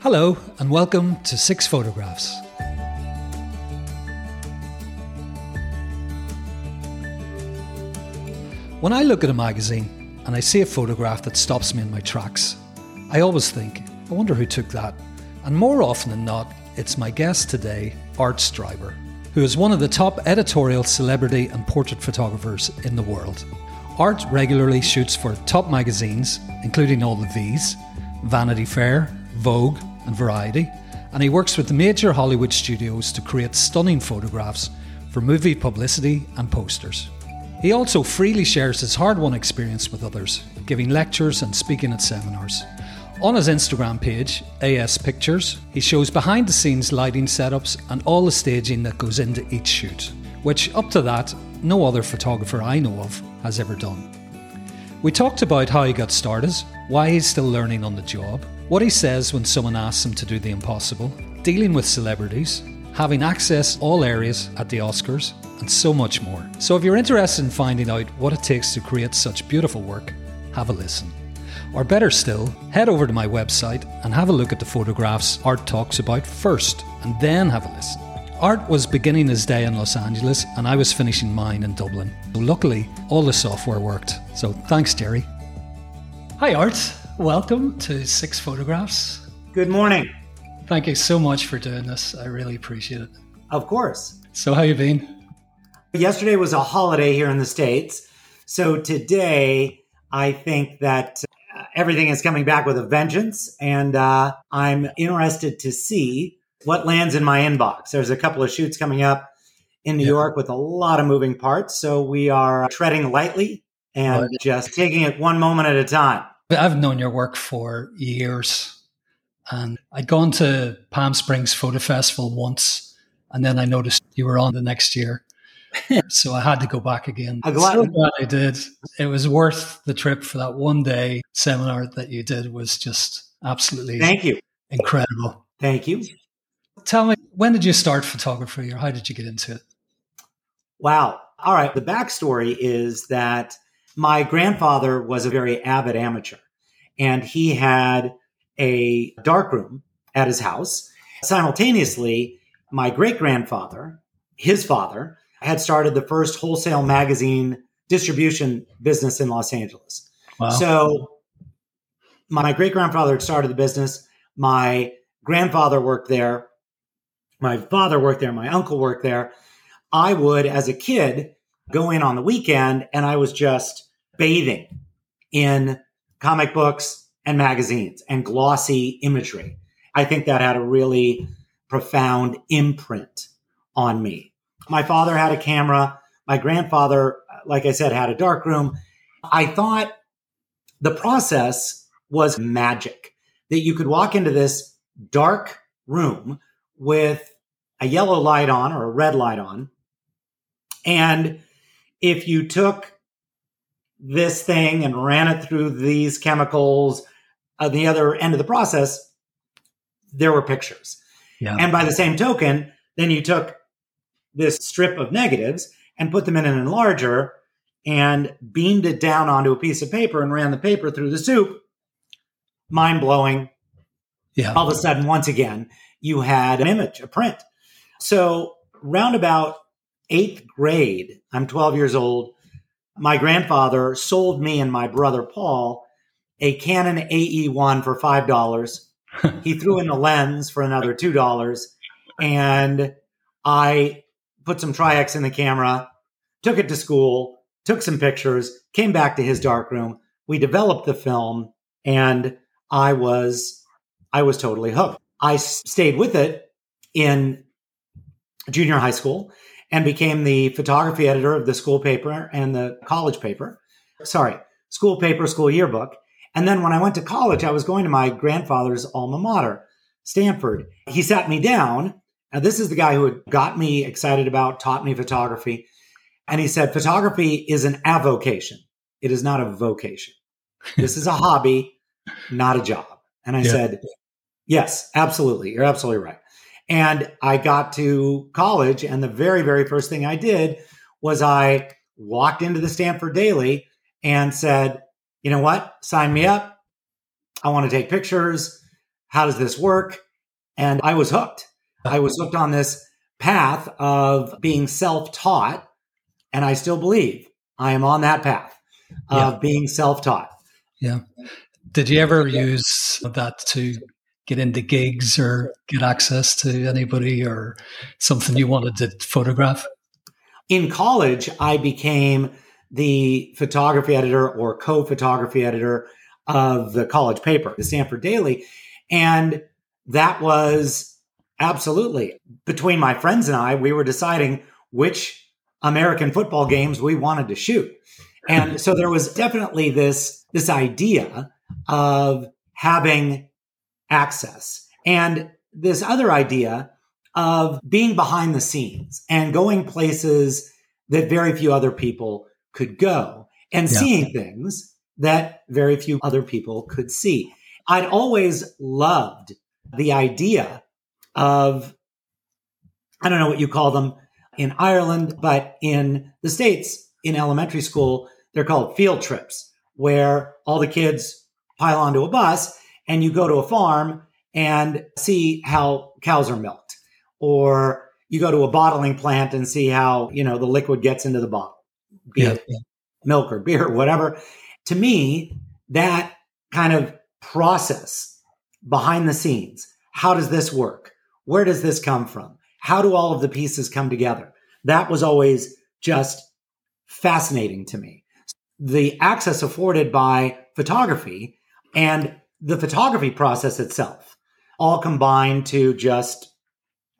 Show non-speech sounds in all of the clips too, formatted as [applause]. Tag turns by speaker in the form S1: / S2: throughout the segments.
S1: Hello, and welcome to Six Photographs. When I look at a magazine and I see a photograph that stops me in my tracks, I always think, I wonder who took that. And more often than not, it's my guest today, Art Streiber, who is one of the top editorial celebrity and portrait photographers in the world. Art regularly shoots for top magazines, including all the V's, Vanity Fair, Vogue, and Variety, and he works with the major Hollywood studios to create stunning photographs for movie publicity and posters. He also freely shares his hard won experience with others, giving lectures and speaking at seminars. On his Instagram page, AS Pictures, he shows behind the scenes lighting setups and all the staging that goes into each shoot, which up to that, no other photographer I know of has ever done. We talked about how he got started, why he's still learning on the job, what he says when someone asks him to do the impossible, dealing with celebrities, having access all areas at the Oscars, and so much more. So if you're interested in finding out what it takes to create such beautiful work, have a listen. Or better still, head over to my website and have a look at the photographs Art talks about first, and then have a listen. Art was beginning his day in Los Angeles, and I was finishing mine in Dublin. Luckily, all the software worked. So thanks, Jerry. Hi, Art. Welcome to Six Photographs.
S2: Good morning.
S1: Thank you so much for doing this. I really appreciate it.
S2: Of course.
S1: So, how you been?
S2: Yesterday was a holiday here in the States. So today, I think that uh, everything is coming back with a vengeance. And uh, I'm interested to see what lands in my inbox. There's a couple of shoots coming up in New yeah. York with a lot of moving parts. So we are treading lightly and right. just taking it one moment at a time.
S1: I've known your work for years. And I'd gone to Palm Springs Photo Festival once, and then I noticed you were on the next year. [laughs] so I had to go back again. I'm glad. So glad I did. It was worth the trip for that one day seminar that you did was just absolutely
S2: thank you
S1: incredible.
S2: Thank you.
S1: Tell me, when did you start photography, or how did you get into it?
S2: Wow. All right. The backstory is that my grandfather was a very avid amateur, and he had a darkroom at his house. Simultaneously, my great grandfather, his father, had started the first wholesale magazine distribution business in Los Angeles. Wow. So my great grandfather had started the business. My grandfather worked there. My father worked there. My uncle worked there. I would, as a kid, go in on the weekend and I was just bathing in comic books and magazines and glossy imagery. I think that had a really profound imprint on me. My father had a camera. My grandfather, like I said, had a dark room. I thought the process was magic that you could walk into this dark room with a yellow light on or a red light on. And if you took this thing and ran it through these chemicals, at the other end of the process, there were pictures. Yeah. And by the same token, then you took this strip of negatives and put them in an enlarger and beamed it down onto a piece of paper and ran the paper through the soup. Mind blowing. Yeah. All of a sudden, once again, you had an image, a print. So, round about eighth grade, I'm 12 years old. My grandfather sold me and my brother Paul a Canon AE1 for $5. [laughs] he threw in the lens for another $2. And I put some Tri-X in the camera, took it to school, took some pictures, came back to his darkroom. We developed the film and I was I was totally hooked. I stayed with it in junior high school and became the photography editor of the school paper and the college paper. Sorry, school paper, school yearbook. And then when I went to college, I was going to my grandfather's alma mater, Stanford. He sat me down now, this is the guy who had got me excited about, taught me photography. And he said, photography is an avocation. It is not a vocation. This is a hobby, not a job. And I yeah. said, yes, absolutely. You're absolutely right. And I got to college, and the very, very first thing I did was I walked into the Stanford Daily and said, you know what? Sign me up. I want to take pictures. how does this work? And I was hooked. I was hooked on this path of being self taught. And I still believe I am on that path of yeah. being self taught.
S1: Yeah. Did you ever use that to get into gigs or get access to anybody or something you wanted to photograph?
S2: In college, I became the photography editor or co photography editor of the college paper, the Stanford Daily. And that was absolutely between my friends and I, we were deciding which American football games we wanted to shoot. And so there was definitely this, this idea of having access and this other idea of being behind the scenes and going places that very few other people could go and yeah. seeing things that very few other people could see. I'd always loved the idea of, I don't know what you call them in Ireland, but in the States, in elementary school, they're called field trips, where all the kids pile onto a bus and you go to a farm and see how cows are milked. Or you go to a bottling plant and see how, you know, the liquid gets into the bottle, be yeah. it milk or beer or whatever. To me, that kind of process behind the scenes, how does this work? Where does this come from? How do all of the pieces come together? That was always just fascinating to me. The access afforded by photography and the photography process itself all combined to just,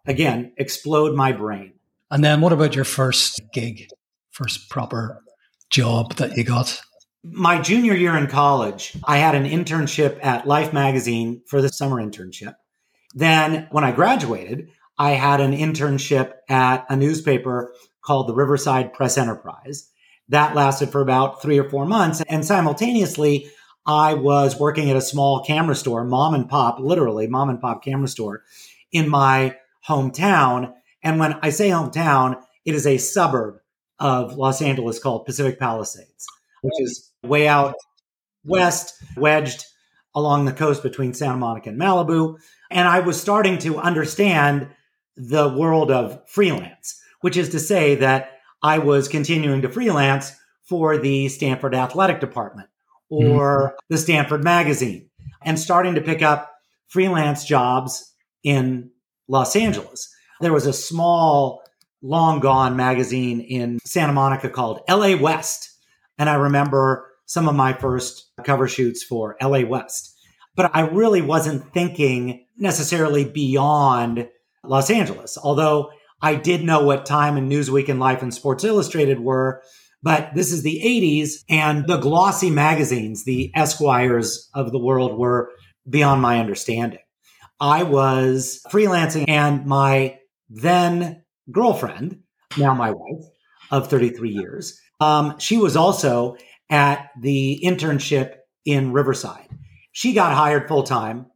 S2: again, explode my brain.
S1: And then what about your first gig, first proper job that you got?
S2: My junior year in college, I had an internship at Life magazine for the summer internship. Then when I graduated, I had an internship at a newspaper called the Riverside Press Enterprise. That lasted for about three or four months. And simultaneously, I was working at a small camera store, mom and pop, literally mom and pop camera store in my hometown. And when I say hometown, it is a suburb of Los Angeles called Pacific Palisades, which is way out west, wedged along the coast between Santa Monica and Malibu. And I was starting to understand the world of freelance, which is to say that I was continuing to freelance for the Stanford Athletic Department or mm-hmm. the Stanford Magazine and starting to pick up freelance jobs in Los Angeles. There was a small, long gone magazine in Santa Monica called LA West. And I remember some of my first cover shoots for LA West. But I really wasn't thinking necessarily beyond Los Angeles, although I did know what Time and Newsweek and Life and Sports Illustrated were but this is the 80s, and the glossy magazines, the Esquires of the world, were beyond my understanding. I was freelancing, and my then girlfriend, now my wife of 33 years, um, she was also at the internship in Riverside. She got hired full time.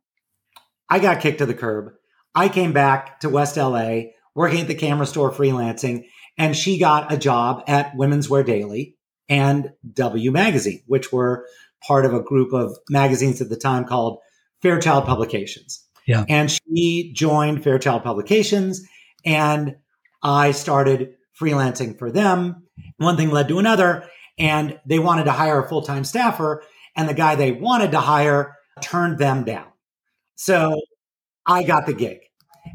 S2: I got kicked to the curb. I came back to West LA, working at the camera store freelancing, and she got a job at Women's Wear Daily and W Magazine, which were part of a group of magazines at the time called Fairchild Publications.
S1: Yeah.
S2: And she joined Fairchild Publications and I started freelancing for them. One thing led to another and they wanted to hire a full-time staffer and the guy they wanted to hire turned them down. So I got the gig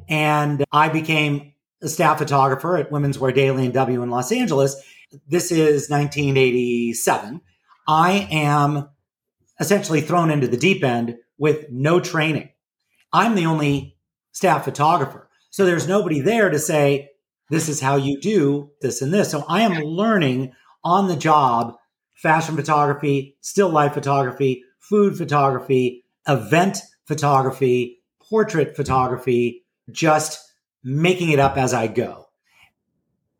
S2: and I became a staff photographer at Women's Wear Daily and W in Los Angeles. This is 1987. I am essentially thrown into the deep end with no training. I'm the only staff photographer. So there's nobody there to say, this is how you do this and this. So I am learning on the job fashion photography, still life photography, food photography, event photography, portrait photography, just making it up as I go.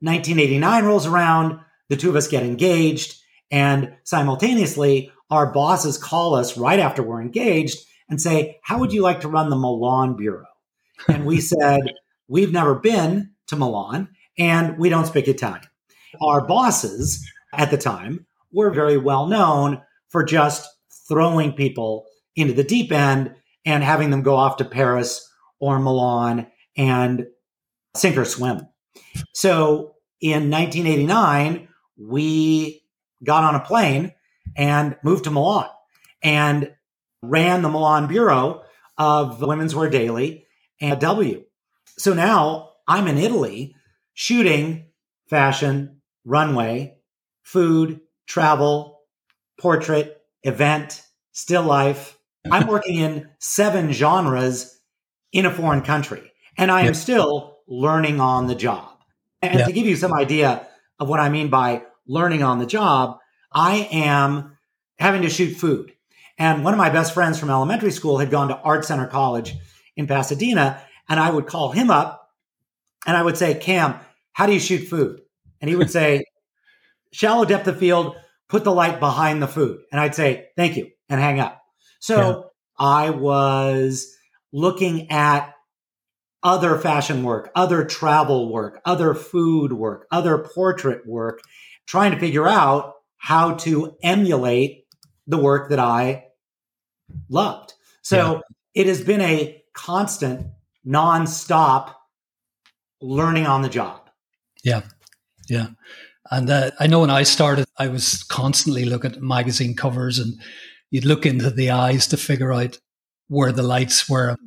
S2: 1989 rolls around, the two of us get engaged, and simultaneously, our bosses call us right after we're engaged and say, How would you like to run the Milan Bureau? And we [laughs] said, We've never been to Milan and we don't speak Italian. Our bosses at the time were very well known for just throwing people into the deep end and having them go off to Paris or Milan and sink or swim. So in 1989, we got on a plane and moved to Milan and ran the Milan Bureau of Women's Wear Daily and W. So now I'm in Italy shooting fashion, runway, food, travel, portrait, event, still life. I'm working in seven genres in a foreign country, and I am still learning on the job. And to give you some idea of what I mean by learning on the job, I am having to shoot food. And one of my best friends from elementary school had gone to Art Center College in Pasadena. And I would call him up and I would say, Cam, how do you shoot food? And he would say, [laughs] shallow depth of field, put the light behind the food. And I'd say, thank you, and hang up. So yeah. I was looking at other fashion work, other travel work, other food work, other portrait work, trying to figure out how to emulate the work that I loved. So yeah. it has been a constant, nonstop learning on the job.
S1: Yeah. Yeah. And uh, I know when I started, I was constantly looking at magazine covers and you'd look into the eyes to figure out where the lights were.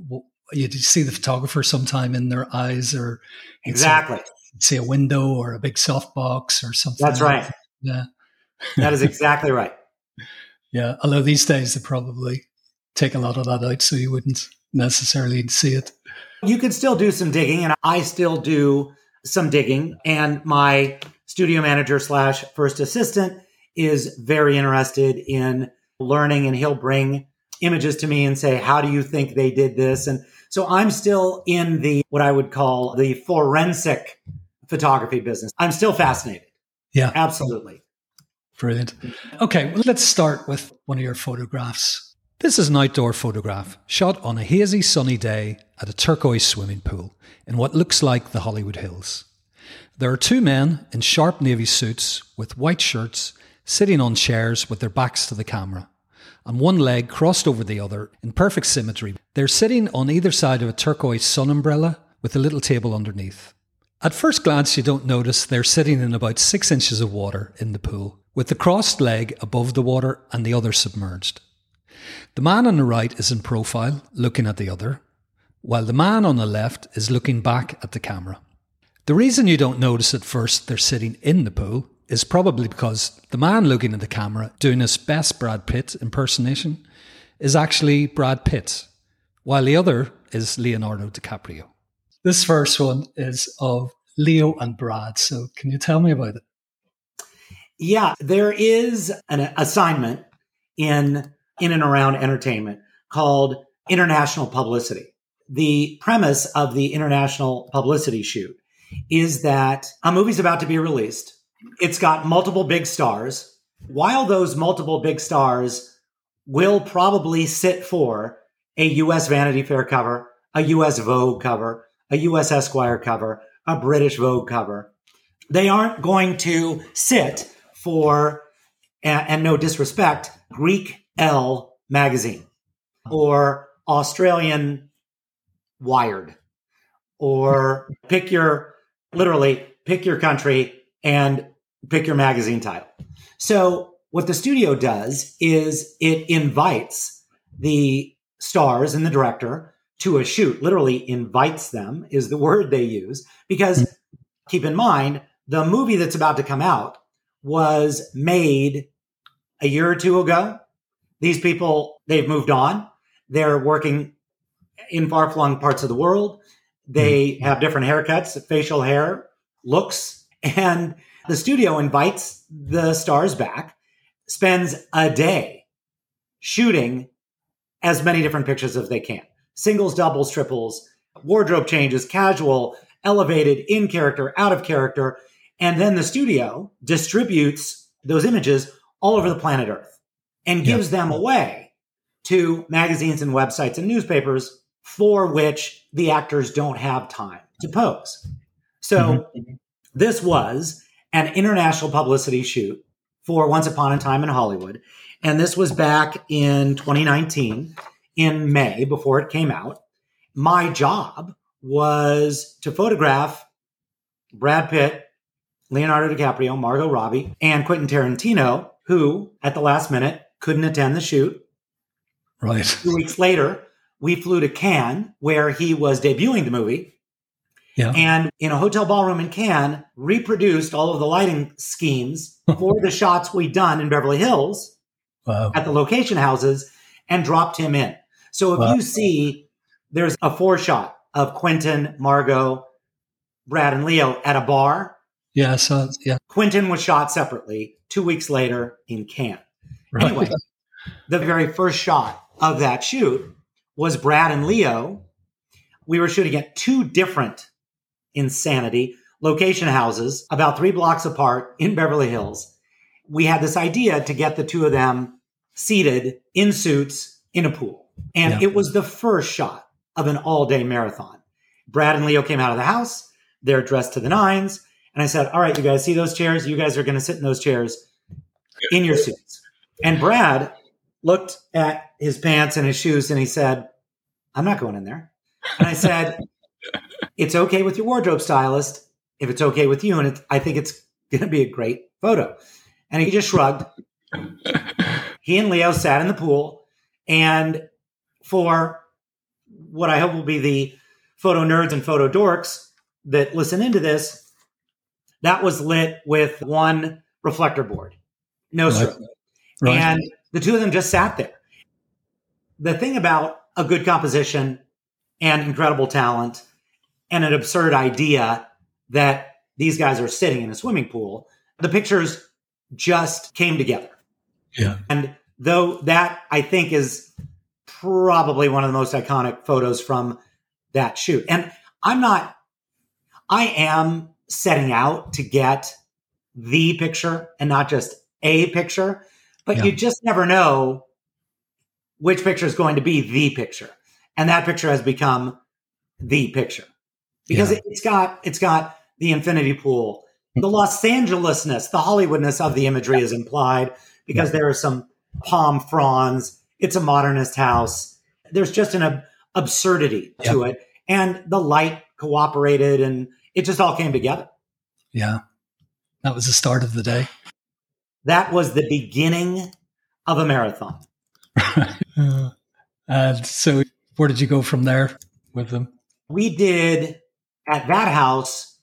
S1: You'd see the photographer sometime in their eyes or
S2: exactly
S1: see, a window or a big softbox or something.
S2: That's like right. That.
S1: Yeah.
S2: that is [laughs] exactly right.
S1: Yeah. Although these days they probably take a lot of that out so you wouldn't necessarily see it.
S2: You could still do some digging, and I still do some digging. And my studio manager slash first assistant is very interested in learning, and he'll bring images to me and say, How do you think they did this? And so I'm still in the what I would call the forensic photography business. I'm still fascinated.
S1: Yeah.
S2: Absolutely.
S1: Brilliant. Okay, well, let's start with one of your photographs. This is an outdoor photograph shot on a hazy sunny day at a turquoise swimming pool in what looks like the Hollywood Hills. There are two men in sharp navy suits with white shirts sitting on chairs with their backs to the camera and one leg crossed over the other in perfect symmetry. They're sitting on either side of a turquoise sun umbrella with a little table underneath. At first glance, you don't notice they're sitting in about six inches of water in the pool with the crossed leg above the water and the other submerged. The man on the right is in profile, looking at the other, while the man on the left is looking back at the camera. The reason you don't notice at first they're sitting in the pool is probably because the man looking at the camera doing his best Brad Pitt impersonation is actually Brad Pitt, while the other is Leonardo DiCaprio. This first one is of Leo and Brad. So, can you tell me about it?
S2: Yeah, there is an assignment in in and around entertainment called international publicity. The premise of the international publicity shoot is that a movie's about to be released. It's got multiple big stars. While those multiple big stars will probably sit for a US Vanity Fair cover, a US Vogue cover, a US Esquire cover, a British Vogue cover, they aren't going to sit for, and, no disrespect, Greek Elle magazine or Australian Wired or pick your, literally, pick your country and pick your magazine title. So, what the studio does is it invites the stars and the director to a shoot, literally invites them, is the [laughs] word they use, because keep in mind, the movie that's about to come out was made a year or two ago. These people, they've moved on. They're working in far flung parts of the world. They mm-hmm. have different haircuts, facial hair, looks, and the studio invites the stars back, spends a day shooting as many different pictures as they can singles, doubles, triples, wardrobe changes, casual, elevated, in character, out of character. And then the studio distributes those images all over the planet Earth and gives them away to magazines and websites and newspapers for which the actors don't have time to pose. So mm-hmm. This was an international publicity shoot for Once Upon a Time in Hollywood. And this was back in 2019 in May before it came out. My job was to photograph Brad Pitt, Leonardo DiCaprio, Margot Robbie, and Quentin Tarantino, who at the last minute couldn't attend the shoot.
S1: Right.
S2: Two weeks later, we flew to Cannes, where he was debuting the movie.
S1: Yeah.
S2: And in a hotel ballroom in Cannes, reproduced all of the lighting schemes [laughs] for the shots we'd done in Beverly Hills
S1: Wow.
S2: at the location houses and dropped him in. So if
S1: Wow.
S2: you see there's a four shot of Quentin, Margot, Brad, and Leo at a bar,
S1: Yeah. So yeah.
S2: Quentin was shot separately two weeks later in Cannes.
S1: Right.
S2: Anyway, the very first shot of that shoot was Brad and Leo. We were shooting at two different insanity location houses about three blocks apart in Beverly Hills. We had this idea to get the two of them seated in suits in a pool. And
S1: Yeah.
S2: it was the first shot of an all day marathon. Brad and Leo came out of the house. They're dressed to the nines. And I said, All right, you guys see those chairs? You guys are going to sit in those chairs in your suits. And Brad looked at his pants and his shoes and he said, I'm not going in there. And I said, It's okay with your wardrobe stylist if it's okay with you. And it, I think it's going to be a great photo. And he just shrugged. [laughs] he and Leo sat in the pool. And for what I hope will be the photo nerds and photo dorks that listen into this, that was lit with one reflector board, no
S1: Right.
S2: strobe.
S1: Right.
S2: And the two of them just sat there. The thing about a good composition and incredible talent and an absurd idea that these guys are sitting in a swimming pool, the pictures just came together.
S1: yeah.
S2: And though that I think is probably one of the most iconic photos from that shoot. And I'm not, I am setting out to get the picture and not just a picture, but
S1: Yeah.
S2: you just never know which picture is going to be the picture. And that picture has become the picture because
S1: Yeah.
S2: it, it's got, it's got the infinity pool, the Los Angelesness, the Hollywoodness of the imagery is implied because there are some palm fronds. It's a modernist house. There's just an ab- absurdity to it. And the light cooperated and it just all came together.
S1: Yeah. That was the start of the day.
S2: That was the beginning of a marathon. [laughs]
S1: Uh, and so, where did you go from there with them?
S2: We did at that house,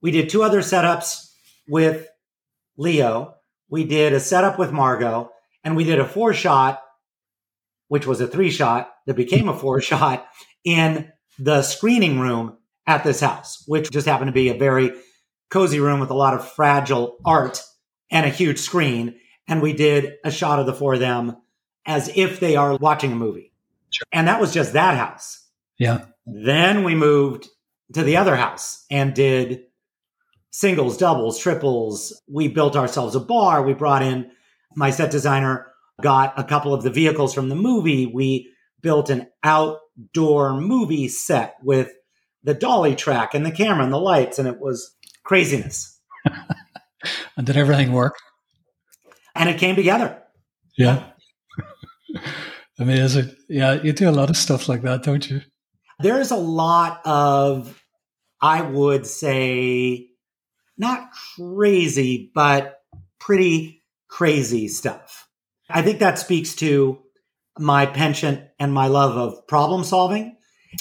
S2: we did two other setups with Leo. We did a setup with Margot and we did a four shot, which was a three shot that became a four [laughs] shot in the screening room at this house, which just happened to be a very cozy room with a lot of fragile art and a huge screen. And we did a shot of the four of them as if they are watching a movie.
S1: Sure.
S2: And that was just that house.
S1: Yeah.
S2: Then we moved to the other house and did singles, doubles, triples. We built ourselves a bar. We brought in my set designer, got a couple of the vehicles from the movie. We built an outdoor movie set with the dolly track and the camera and the lights, and it was craziness. [laughs]
S1: And did everything work?
S2: And it came together.
S1: Yeah. [laughs] Amazing. Yeah. You do a lot of stuff like that, don't you?
S2: There's a lot of, I would say, not crazy, but pretty crazy stuff. I think that speaks to my penchant and my love of problem solving.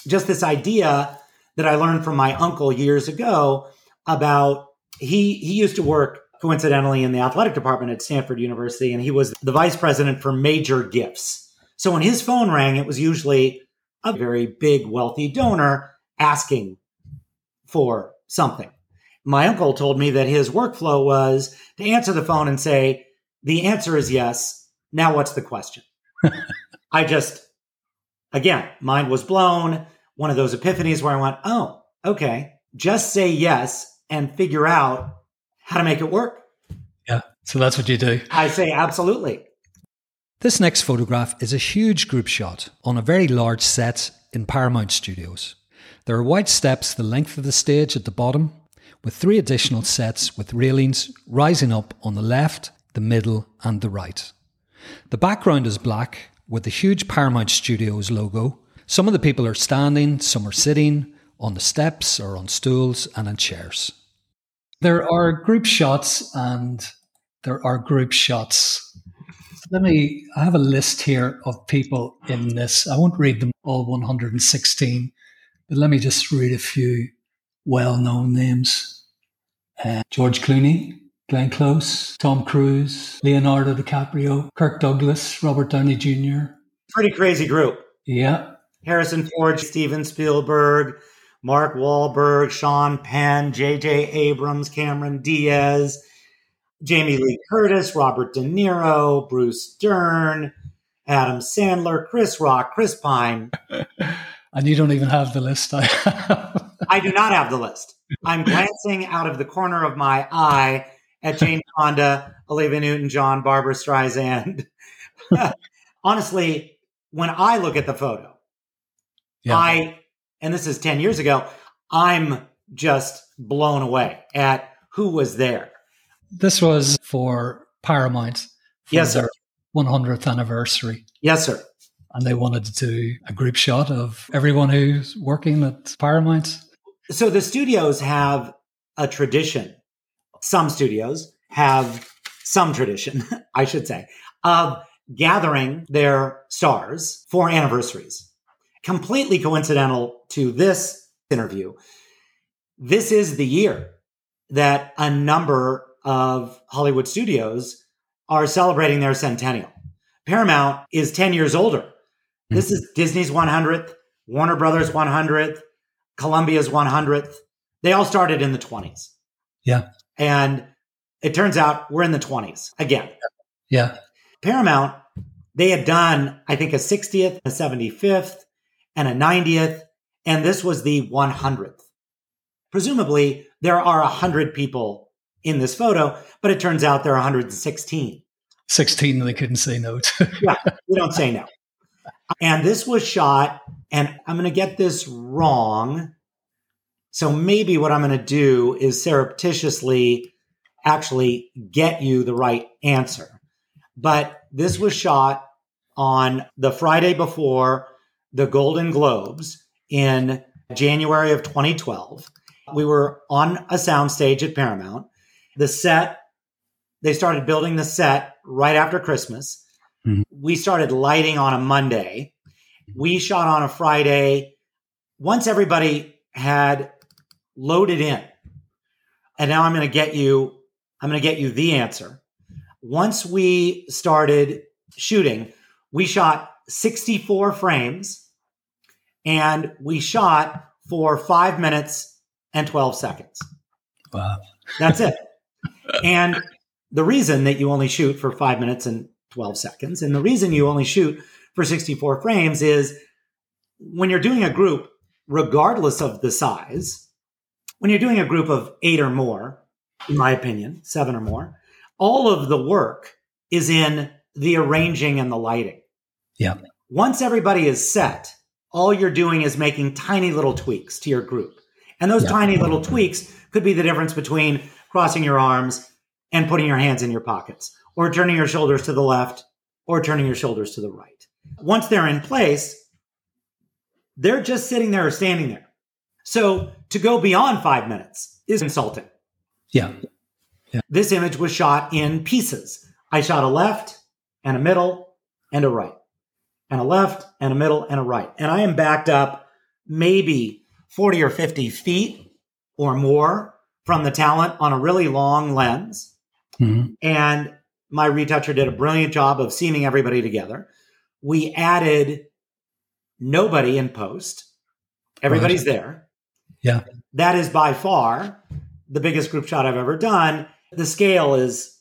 S2: Just this idea that I learned from my uncle years ago about he he used to work coincidentally in the athletic department at Stanford University and he was the vice president for major gifts. So when his phone rang it was usually a very big wealthy donor asking for something. My uncle told me that his workflow was to answer the phone and say, the answer is yes. Now what's the question? [laughs] I just, again, mind was blown. One of those epiphanies where I went, oh, okay, just say yes and figure out how to make it work.
S1: Yeah. So that's what you do.
S2: I say absolutely.
S1: This next photograph is a huge group shot on a very large set in Paramount Studios. There are white steps the length of the stage at the bottom, with three additional sets with railings rising up on the left, the middle, and the right. The background is black, with the huge Paramount Studios logo. Some of the people are standing, some are sitting on the steps or on stools and in chairs. There are group shots and there are group shots. Let me, I have a list here of people in this. I won't read them all 116, but let me just read a few well known names uh, George Clooney, Glenn Close, Tom Cruise, Leonardo DiCaprio, Kirk Douglas, Robert Downey Jr.
S2: Pretty crazy group.
S1: Yeah.
S2: Harrison Ford, Steven Spielberg, Mark Wahlberg, Sean Penn, J.J. Abrams, Cameron Diaz, Jamie Lee Curtis, Robert De Niro, Bruce Dern, Adam Sandler, Chris Rock, Chris Pine. [laughs]
S1: and you don't even have the list I [laughs] have.
S2: I do not have the list. I'm glancing out of the corner of my eye at Jane Fonda, Olivia Newton John, Barbra Streisand. [laughs] Honestly, when I look at the photo, yeah. I, and this is 10 years ago, I'm just blown away at who was there.
S1: This was for Paramount. For
S2: yes, sir.
S1: 100th anniversary.
S2: Yes, sir.
S1: And they wanted to do a group shot of everyone who's working at Paramount.
S2: So the studios have a tradition. Some studios have some tradition, [laughs] I should say, of gathering their stars for anniversaries. Completely coincidental to this interview. This is the year that a number of Hollywood studios are celebrating their centennial. Paramount is 10 years older. This mm-hmm. is Disney's 100th, Warner Brothers 100th, Columbia's 100th. They all started in the 20s.
S1: Yeah.
S2: And it turns out we're in the 20s again.
S1: Yeah.
S2: Paramount, they had done, I think, a 60th, a 75th, and a 90th. And this was the 100th. Presumably, there are 100 people in this photo, but it turns out there are 116.
S1: 16 they couldn't say no to.
S2: yeah, [laughs] we don't say no. And this was shot, and I'm going to get this wrong. So maybe what I'm going to do is surreptitiously actually get you the right answer. But this was shot on the Friday before the Golden Globes in January of 2012. We were on a soundstage at Paramount. The set, they started building the set right after Christmas. Mm-hmm. We started lighting on a Monday. We shot on a Friday. Once everybody had loaded in, and now I'm going to get you, I'm going to get you the answer. Once we started shooting, we shot 64 frames and we shot for five minutes and 12 seconds.
S1: Wow.
S2: That's it. [laughs] and the reason that you only shoot for five minutes and 12 seconds, and the reason you only shoot for 64 frames is when you're doing a group, regardless of the size, when you're doing a group of eight or more, in my opinion, seven or more, all of the work is in the arranging and the lighting.
S1: Yeah.
S2: Once everybody is set, all you're doing is making tiny little tweaks to your group. And those yeah. tiny little tweaks could be the difference between crossing your arms and putting your hands in your pockets, or turning your shoulders to the left, or turning your shoulders to the right. Once they're in place, they're just sitting there or standing there. So to go beyond five minutes is insulting.
S1: Yeah.
S2: yeah. This image was shot in pieces. I shot a left and a middle and a right, and a left and a middle and a right. And I am backed up maybe 40 or 50 feet or more from the talent on a really long lens. Mm-hmm. And my retoucher did a brilliant job of seaming everybody together. We added nobody in post. Everybody's right. there.
S1: Yeah.
S2: That is by far the biggest group shot I've ever done. The scale is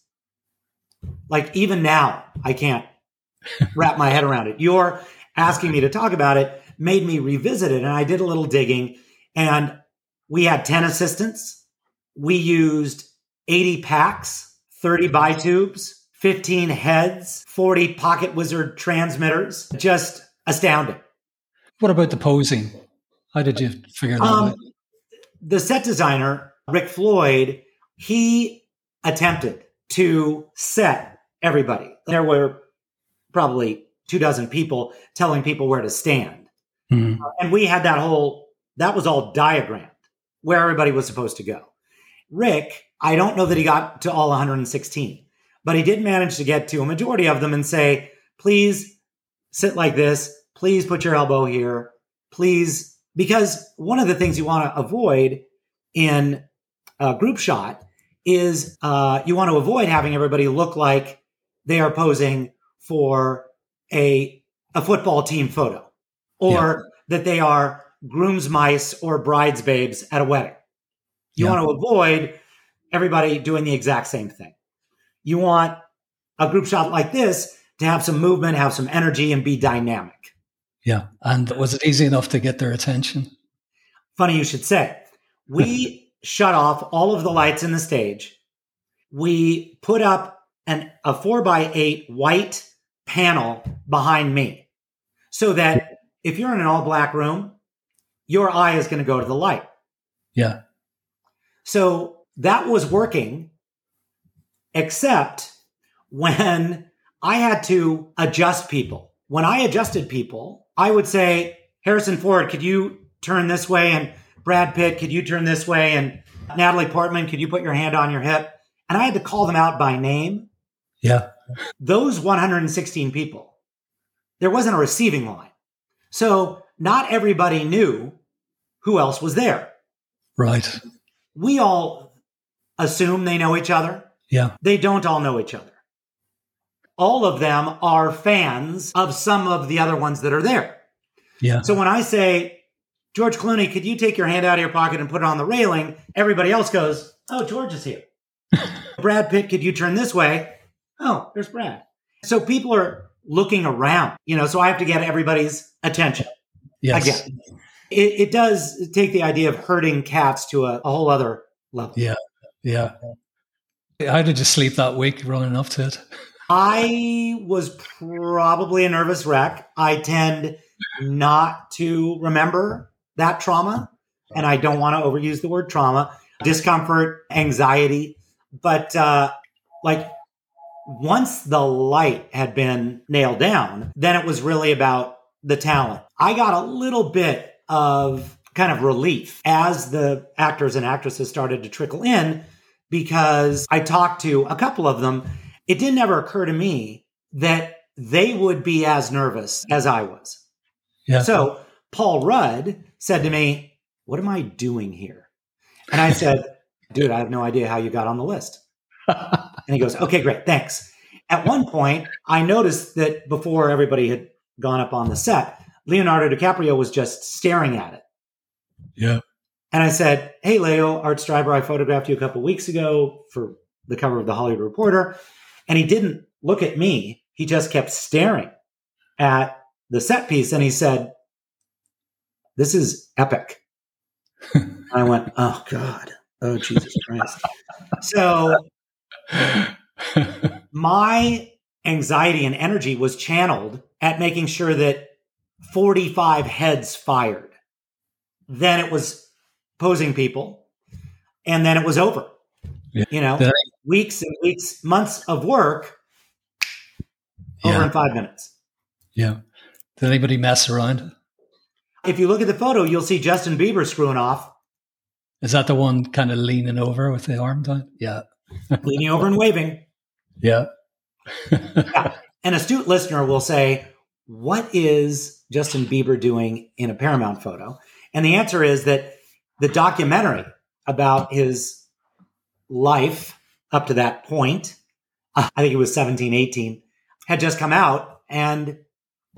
S2: like even now I can't [laughs] wrap my head around it. You're asking me to talk about it made me revisit it and I did a little digging and we had 10 assistants. We used 80 packs, 30 bitubes, 15 heads, 40 pocket wizard transmitters. Just astounding.
S1: What about the posing? How did you figure that um, out?
S2: The set designer, Rick Floyd, he attempted to set everybody. There were probably two dozen people telling people where to stand.
S1: Mhm.
S2: And we had that whole, that was all diagrammed where everybody was supposed to go. Rick, I don't know that he got to all 116, but he did manage to get to a majority of them and say, please sit like this. Please put your elbow here. Please, because one of the things you want to avoid in a group shot is uh, you want to avoid having everybody look like they are posing for a a football team photo or that they are groom's mice or brides babes at a wedding. You
S1: Yeah.
S2: want to avoid everybody doing the exact same thing. You want a group shot like this to have some movement, have some energy, and be dynamic.
S1: Yeah. And was it easy enough to get their attention?
S2: Funny you should say. We [laughs] shut off all of the lights in the stage. We put up an, a four by eight white panel behind me so that if you're in an all black room, your eye is going to go to the light.
S1: Yeah.
S2: So that was working, except when I had to adjust people. When I adjusted people, I would say, Harrison Ford, could you turn this way? And Brad Pitt, could you turn this way? And Natalie Portman, could you put your hand on your hip? And I had to call them out by name.
S1: Yeah.
S2: Those 116 people, there wasn't a receiving line. So not everybody knew who else was there.
S1: Right.
S2: We all assume they know each other.
S1: Yeah.
S2: They don't all know each other. All of them are fans of some of the other ones that are there.
S1: Yeah.
S2: So when I say, George Clooney, could you take your hand out of your pocket and put it on the railing? Everybody else goes, Oh, George is here. [laughs] Brad Pitt, could you turn this way? Oh, there's Brad. So people are looking around, you know, so I have to get everybody's attention.
S1: Yes.
S2: Again, it, it does take the idea of herding cats to a, a whole other level.
S1: Yeah. Yeah. How did you sleep that week running up to it?
S2: I was probably a nervous wreck. I tend not to remember that trauma, and I don't want to overuse the word trauma, discomfort, anxiety. But uh, like once the light had been nailed down, then it was really about the talent. I got a little bit of kind of relief as the actors and actresses started to trickle in because I talked to a couple of them. It didn't ever occur to me that they would be as nervous as I was.
S1: Yeah.
S2: So Paul Rudd said to me, What am I doing here? And I said, [laughs] Dude, I have no idea how you got on the list. [laughs] And he goes, Okay, great, thanks. At one point, I noticed that before everybody had gone up on the set, Leonardo DiCaprio was just staring at it.
S1: yeah.
S2: And I said, Hey, Leo, Art Streiber, I photographed you a couple weeks ago for the cover of the Hollywood Reporter. And he didn't look at me. He just kept staring at the set piece. And he said, This is epic. I went, Oh, God. Oh, Jesus Christ. so my anxiety and energy was channeled at making sure that 45 heads fired. Then it was posing people, and then it was over.
S1: Yeah.
S2: You know,
S1: I-
S2: weeks and weeks, months of work over in five minutes.
S1: Yeah. Did anybody mess around?
S2: If you look at the photo, you'll see Justin Bieber screwing off,
S1: Is that the one kind of leaning over with the arm down? Yeah. [laughs]
S2: leaning over and waving.
S1: Yeah.
S2: An astute listener will say, What is Justin Bieber doing in a Paramount photo? And the answer is that the documentary about his life up to that point, uh, I think it was 17, 18, had just come out and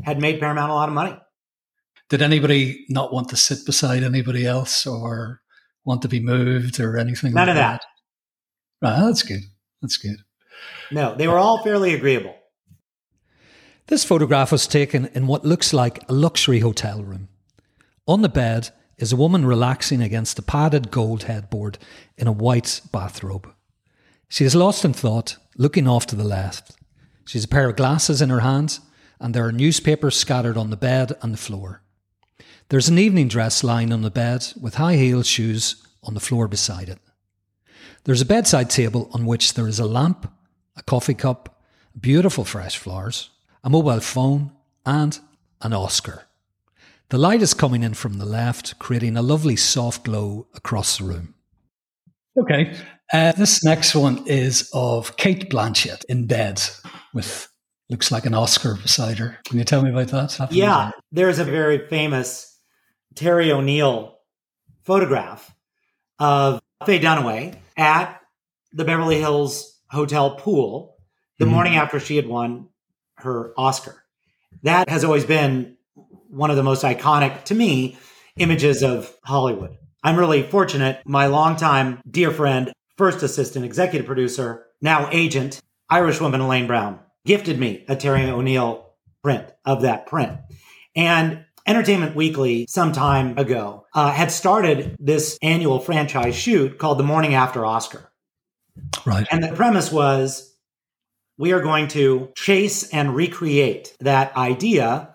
S2: had made Paramount a lot of money.
S1: Did anybody not want to sit beside anybody else or want to be moved or anything? Like that?
S2: None
S1: like
S2: of that.
S1: Right, that's good. That's good.
S2: No, they were all fairly agreeable.
S1: This photograph was taken in what looks like a luxury hotel room. On the bed is a woman relaxing against a padded gold headboard in a white bathrobe. She is lost in thought, looking off to the left. She has a pair of glasses in her hands, and there are newspapers scattered on the bed and the floor. There's an evening dress lying on the bed with high heeled shoes on the floor beside it. There's a bedside table on which there is a lamp, a coffee cup, beautiful fresh flowers, a mobile phone, and an Oscar. The light is coming in from the left, creating a lovely soft glow across the room. Okay, uh, this next one is of Cate Blanchett in bed with looks like an Oscar beside her. Can you tell me about that?
S2: Yeah, there's a very famous Terry O'Neill photograph of Faye Dunaway at the Beverly Hills Hotel pool the mm-hmm. morning after she had won her Oscar. That has always been one of the most iconic to me images of Hollywood. I'm really fortunate. My longtime dear friend, first assistant executive producer, now agent, Irish woman Elaine Brown, gifted me a Terry O'Neill print of that print. And Entertainment Weekly, some time ago, uh, had started this annual franchise shoot called The Morning After Oscar.
S1: Right.
S2: And the premise was we are going to chase and recreate that idea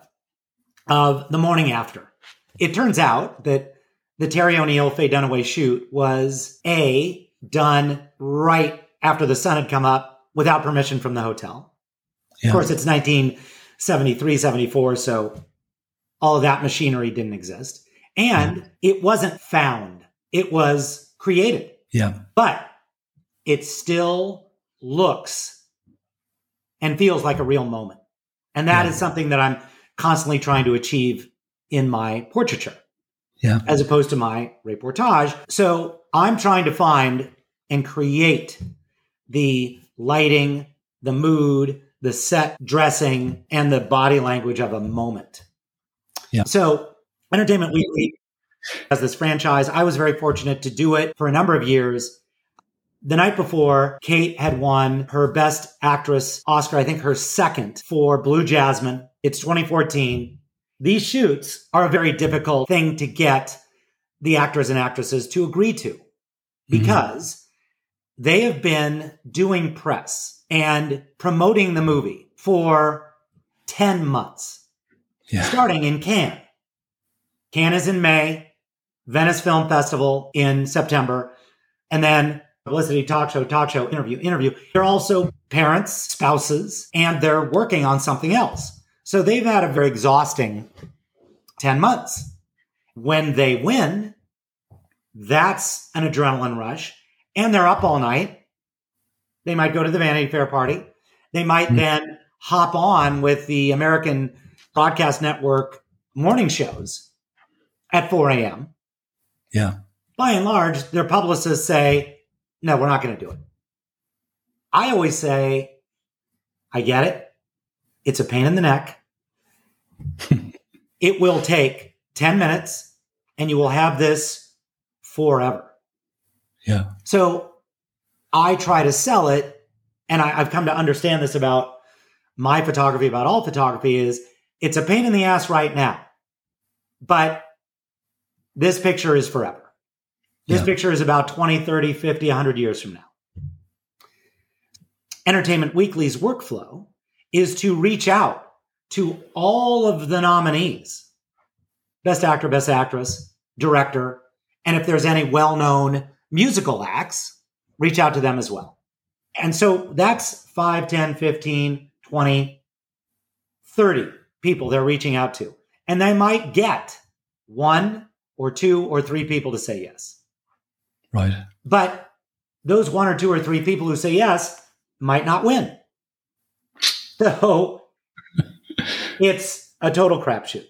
S2: of the morning after. It turns out that the Terry O'Neill Faye Dunaway shoot was A, done right after the sun had come up without permission from the hotel. Yeah. Of course, it's 1973, 74, so all of that machinery didn't exist. And it wasn't found, it was created.
S1: Yeah.
S2: But it still looks and feels like a real moment. And that yeah. is something that I'm constantly trying to achieve in my portraiture.
S1: Yeah.
S2: As opposed to my reportage. So I'm trying to find and create the lighting, the mood, the set dressing, and the body language of a moment.
S1: Yeah.
S2: So Entertainment Weekly has this franchise. I was very fortunate to do it for a number of years. The night before, Kate had won her Best Actress Oscar, I think her second for Blue Jasmine. It's 2014. These shoots are a very difficult thing to get the actors and actresses to agree to mm-hmm. because mm-hmm. they have been doing press and promoting the movie for 10 months, yeah. starting in Cannes. Cannes is in May, Venice Film Festival in September, and then publicity talk show, talk show, interview, interview. They're also parents, spouses, and they're working on something else. So they've had a very exhausting 10 months. When they win, that's an adrenaline rush. And they're up all night. They might go to the Vanity Fair party. They might mm-hmm. then hop on with the American Broadcast Network morning shows at 4 a.m.
S1: Yeah.
S2: By and large, their publicists say, no, we're not going to do it. I always say, I get it. It's a pain in the neck. It will take 10 minutes and you will have this forever.
S1: Yeah.
S2: So I try to sell it. And I, I've come to understand this about my photography, about all photography is it's a pain in the ass right now, but this picture is forever. This yeah. picture is about 20, 30, 50, 100 years from now. Entertainment Weekly's workflow is to reach out to all of the nominees best actor, best actress, director, and if there's any well known musical acts, reach out to them as well. And so that's 5, 10, 15, 20, 30 people they're reaching out to. And they might get one or two or three people to say yes.
S1: Right.
S2: But those one or two or three people who say yes might not win. [laughs] So it's a total crapshoot.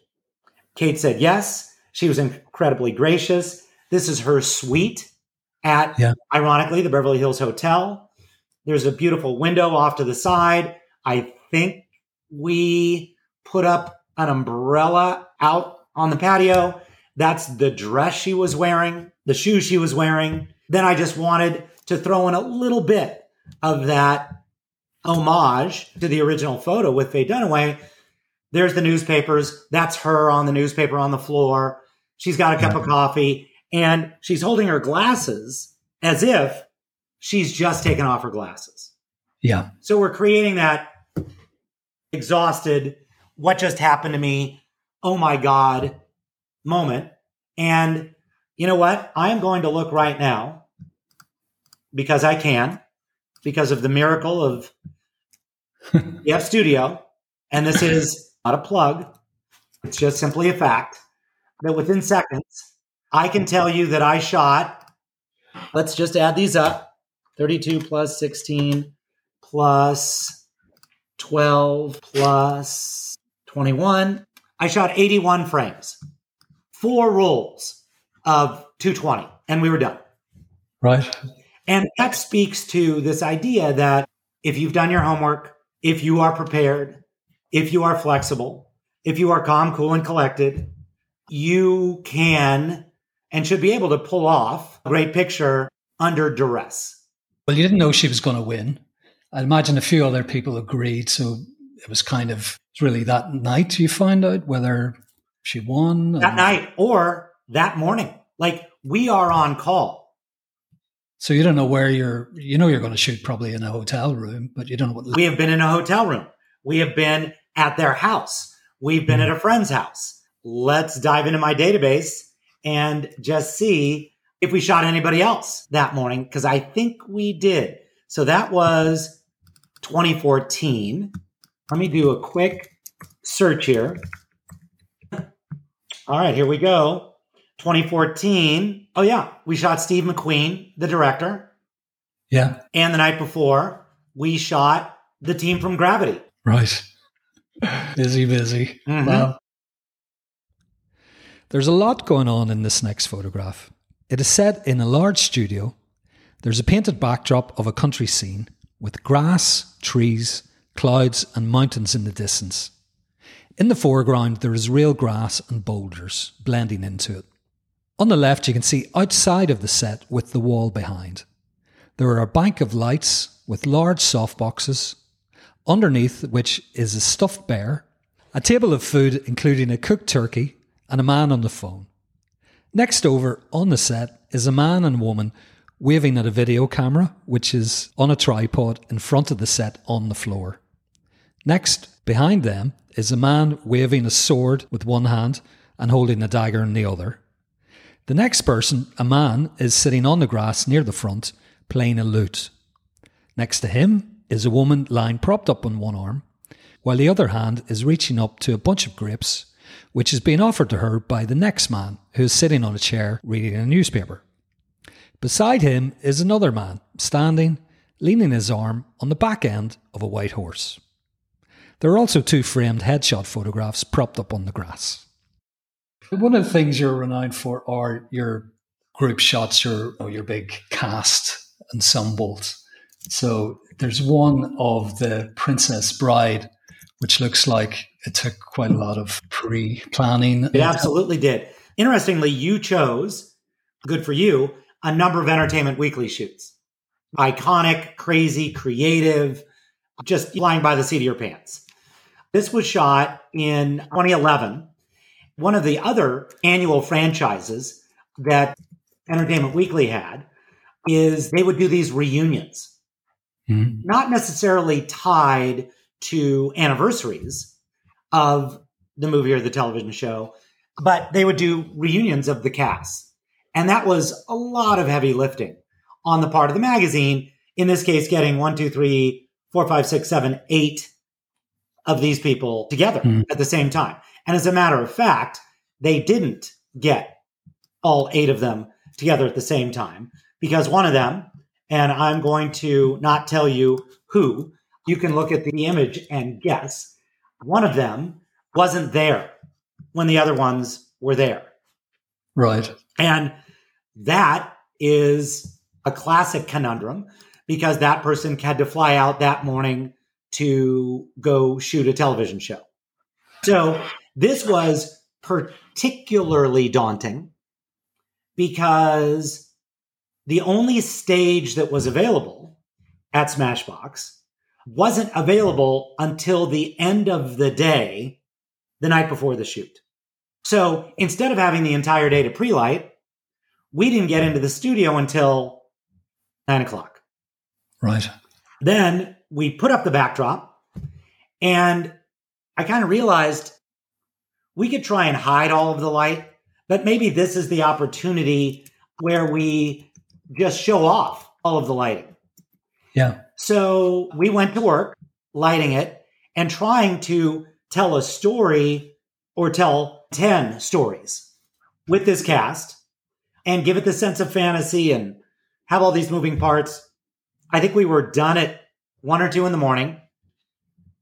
S2: Kate said yes. She was incredibly gracious. This is her suite at, yeah. ironically, the Beverly Hills Hotel. There's a beautiful window off to the side. I think we put up an umbrella out on the patio. That's the dress she was wearing the shoes she was wearing. Then I just wanted to throw in a little bit of that homage to the original photo with Faye Dunaway. There's the newspapers. That's her on the newspaper on the floor. She's got a cup of coffee and she's holding her glasses as if she's just taken off her glasses.
S1: Yeah.
S2: So we're creating that exhausted, what just happened to me? Oh my God moment. And you know what? I am going to look right now because I can, because of the miracle of [laughs] the F Studio. And this is not a plug. It's just simply a fact that within seconds, I can tell you that I shot, let's just add these up 32 plus 16 plus 12 plus 21. I shot 81 frames, four rolls of 220, and we were done.
S1: Right.
S2: And that speaks to this idea that if you've done your homework, if you are prepared, if you are flexible, if you are calm, cool, and collected, you can and should be able to pull off a great picture under duress.
S1: Well, you didn't know she was going to win. I imagine a few other people agreed. So it was kind of really that night you find out whether she won.
S2: That night or that morning. Like we are on call.
S1: So you don't know where you're, you know, you're going to shoot probably in a hotel room, but you don't know what.
S2: We have been in a hotel room. We have been at their house. We've been at a friend's house. Let's dive into my database and just see if we shot anybody else that morning because I think we did. So that was 2014. Let me do a quick search here. [laughs] All right, here we go. 2014. Oh, yeah. We shot Steve McQueen, the director.
S1: Yeah.
S2: And the night before, we shot the team from Gravity.
S1: Right. busy, busy. Mm-hmm. Wow. There's a lot going on in this next photograph. It is set in a large studio. There's a painted backdrop of a country scene with grass, trees, clouds, and mountains in the distance. In the foreground, there is real grass and boulders blending into it. On the left, you can see outside of the set with the wall behind. There are a bank of lights with large softboxes, underneath which is a stuffed bear, a table of food including a cooked turkey, and a man on the phone. Next over on the set is a man and woman waving at a video camera, which is on a tripod in front of the set on the floor. Next, behind them, is a man waving a sword with one hand and holding a dagger in the other. The next person, a man, is sitting on the grass near the front, playing a lute. Next to him is a woman lying propped up on one arm, while the other hand is reaching up to a bunch of grapes which is being offered to her by the next man who is sitting on a chair reading a newspaper. Beside him is another man standing, leaning his arm on the back end of a white horse. There are also two framed headshot photographs propped up on the grass. One of the things you're renowned for are your group shots, your oh, your big cast ensembles. So there's one of the Princess Bride, which looks like it took quite a lot of pre planning.
S2: It absolutely did. Interestingly, you chose, good for you, a number of Entertainment Weekly shoots. Iconic, crazy, creative, just flying by the seat of your pants. This was shot in 2011. One of the other annual franchises that Entertainment Weekly had is they would do these reunions, mm-hmm. not necessarily tied to anniversaries, of the movie or the television show, but they would do reunions of the cast. And that was a lot of heavy lifting on the part of the magazine. In this case, getting one, two, three, four, five, six, seven, eight of these people together mm. at the same time. And as a matter of fact, they didn't get all eight of them together at the same time because one of them, and I'm going to not tell you who, you can look at the image and guess, one of them wasn't there when the other ones were there.
S1: Right.
S2: And that is a classic conundrum because that person had to fly out that morning to go shoot a television show. So this was particularly daunting because the only stage that was available at Smashbox wasn't available until the end of the day, the night before the shoot. So instead of having the entire day to pre light, we didn't get into the studio until nine o'clock.
S1: Right.
S2: Then we put up the backdrop, and I kind of realized we could try and hide all of the light, but maybe this is the opportunity where we just show off all of the lighting.
S1: Yeah.
S2: So we went to work lighting it and trying to tell a story or tell 10 stories with this cast and give it the sense of fantasy and have all these moving parts. I think we were done at one or two in the morning.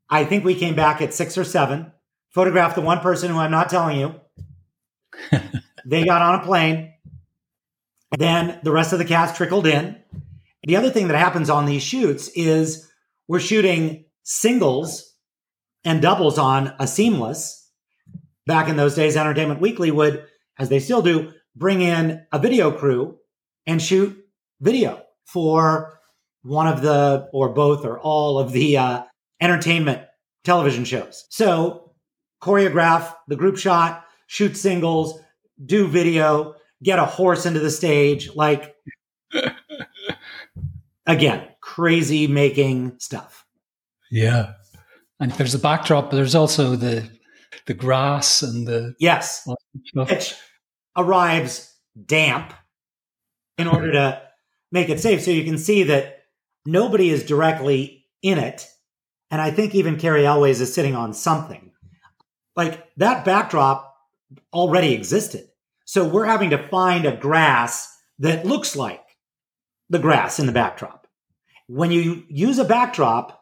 S2: I think we came back at six or seven, photographed the one person who I'm not telling you. [laughs] they got on a plane. Then the rest of the cast trickled in. The other thing that happens on these shoots is we're shooting singles and doubles on a seamless. Back in those days, Entertainment Weekly would, as they still do, bring in a video crew and shoot video for one of the, or both, or all of the uh, entertainment television shows. So choreograph the group shot, shoot singles, do video, get a horse into the stage. Like, [laughs] again, crazy making stuff.
S1: Yeah. And there's a backdrop, but there's also the the grass and the
S2: yes, which arrives damp in order to make it safe. So you can see that nobody is directly in it, and I think even Cary Elwes is sitting on something. Like that backdrop already existed. So we're having to find a grass that looks like the grass in the backdrop. When you use a backdrop,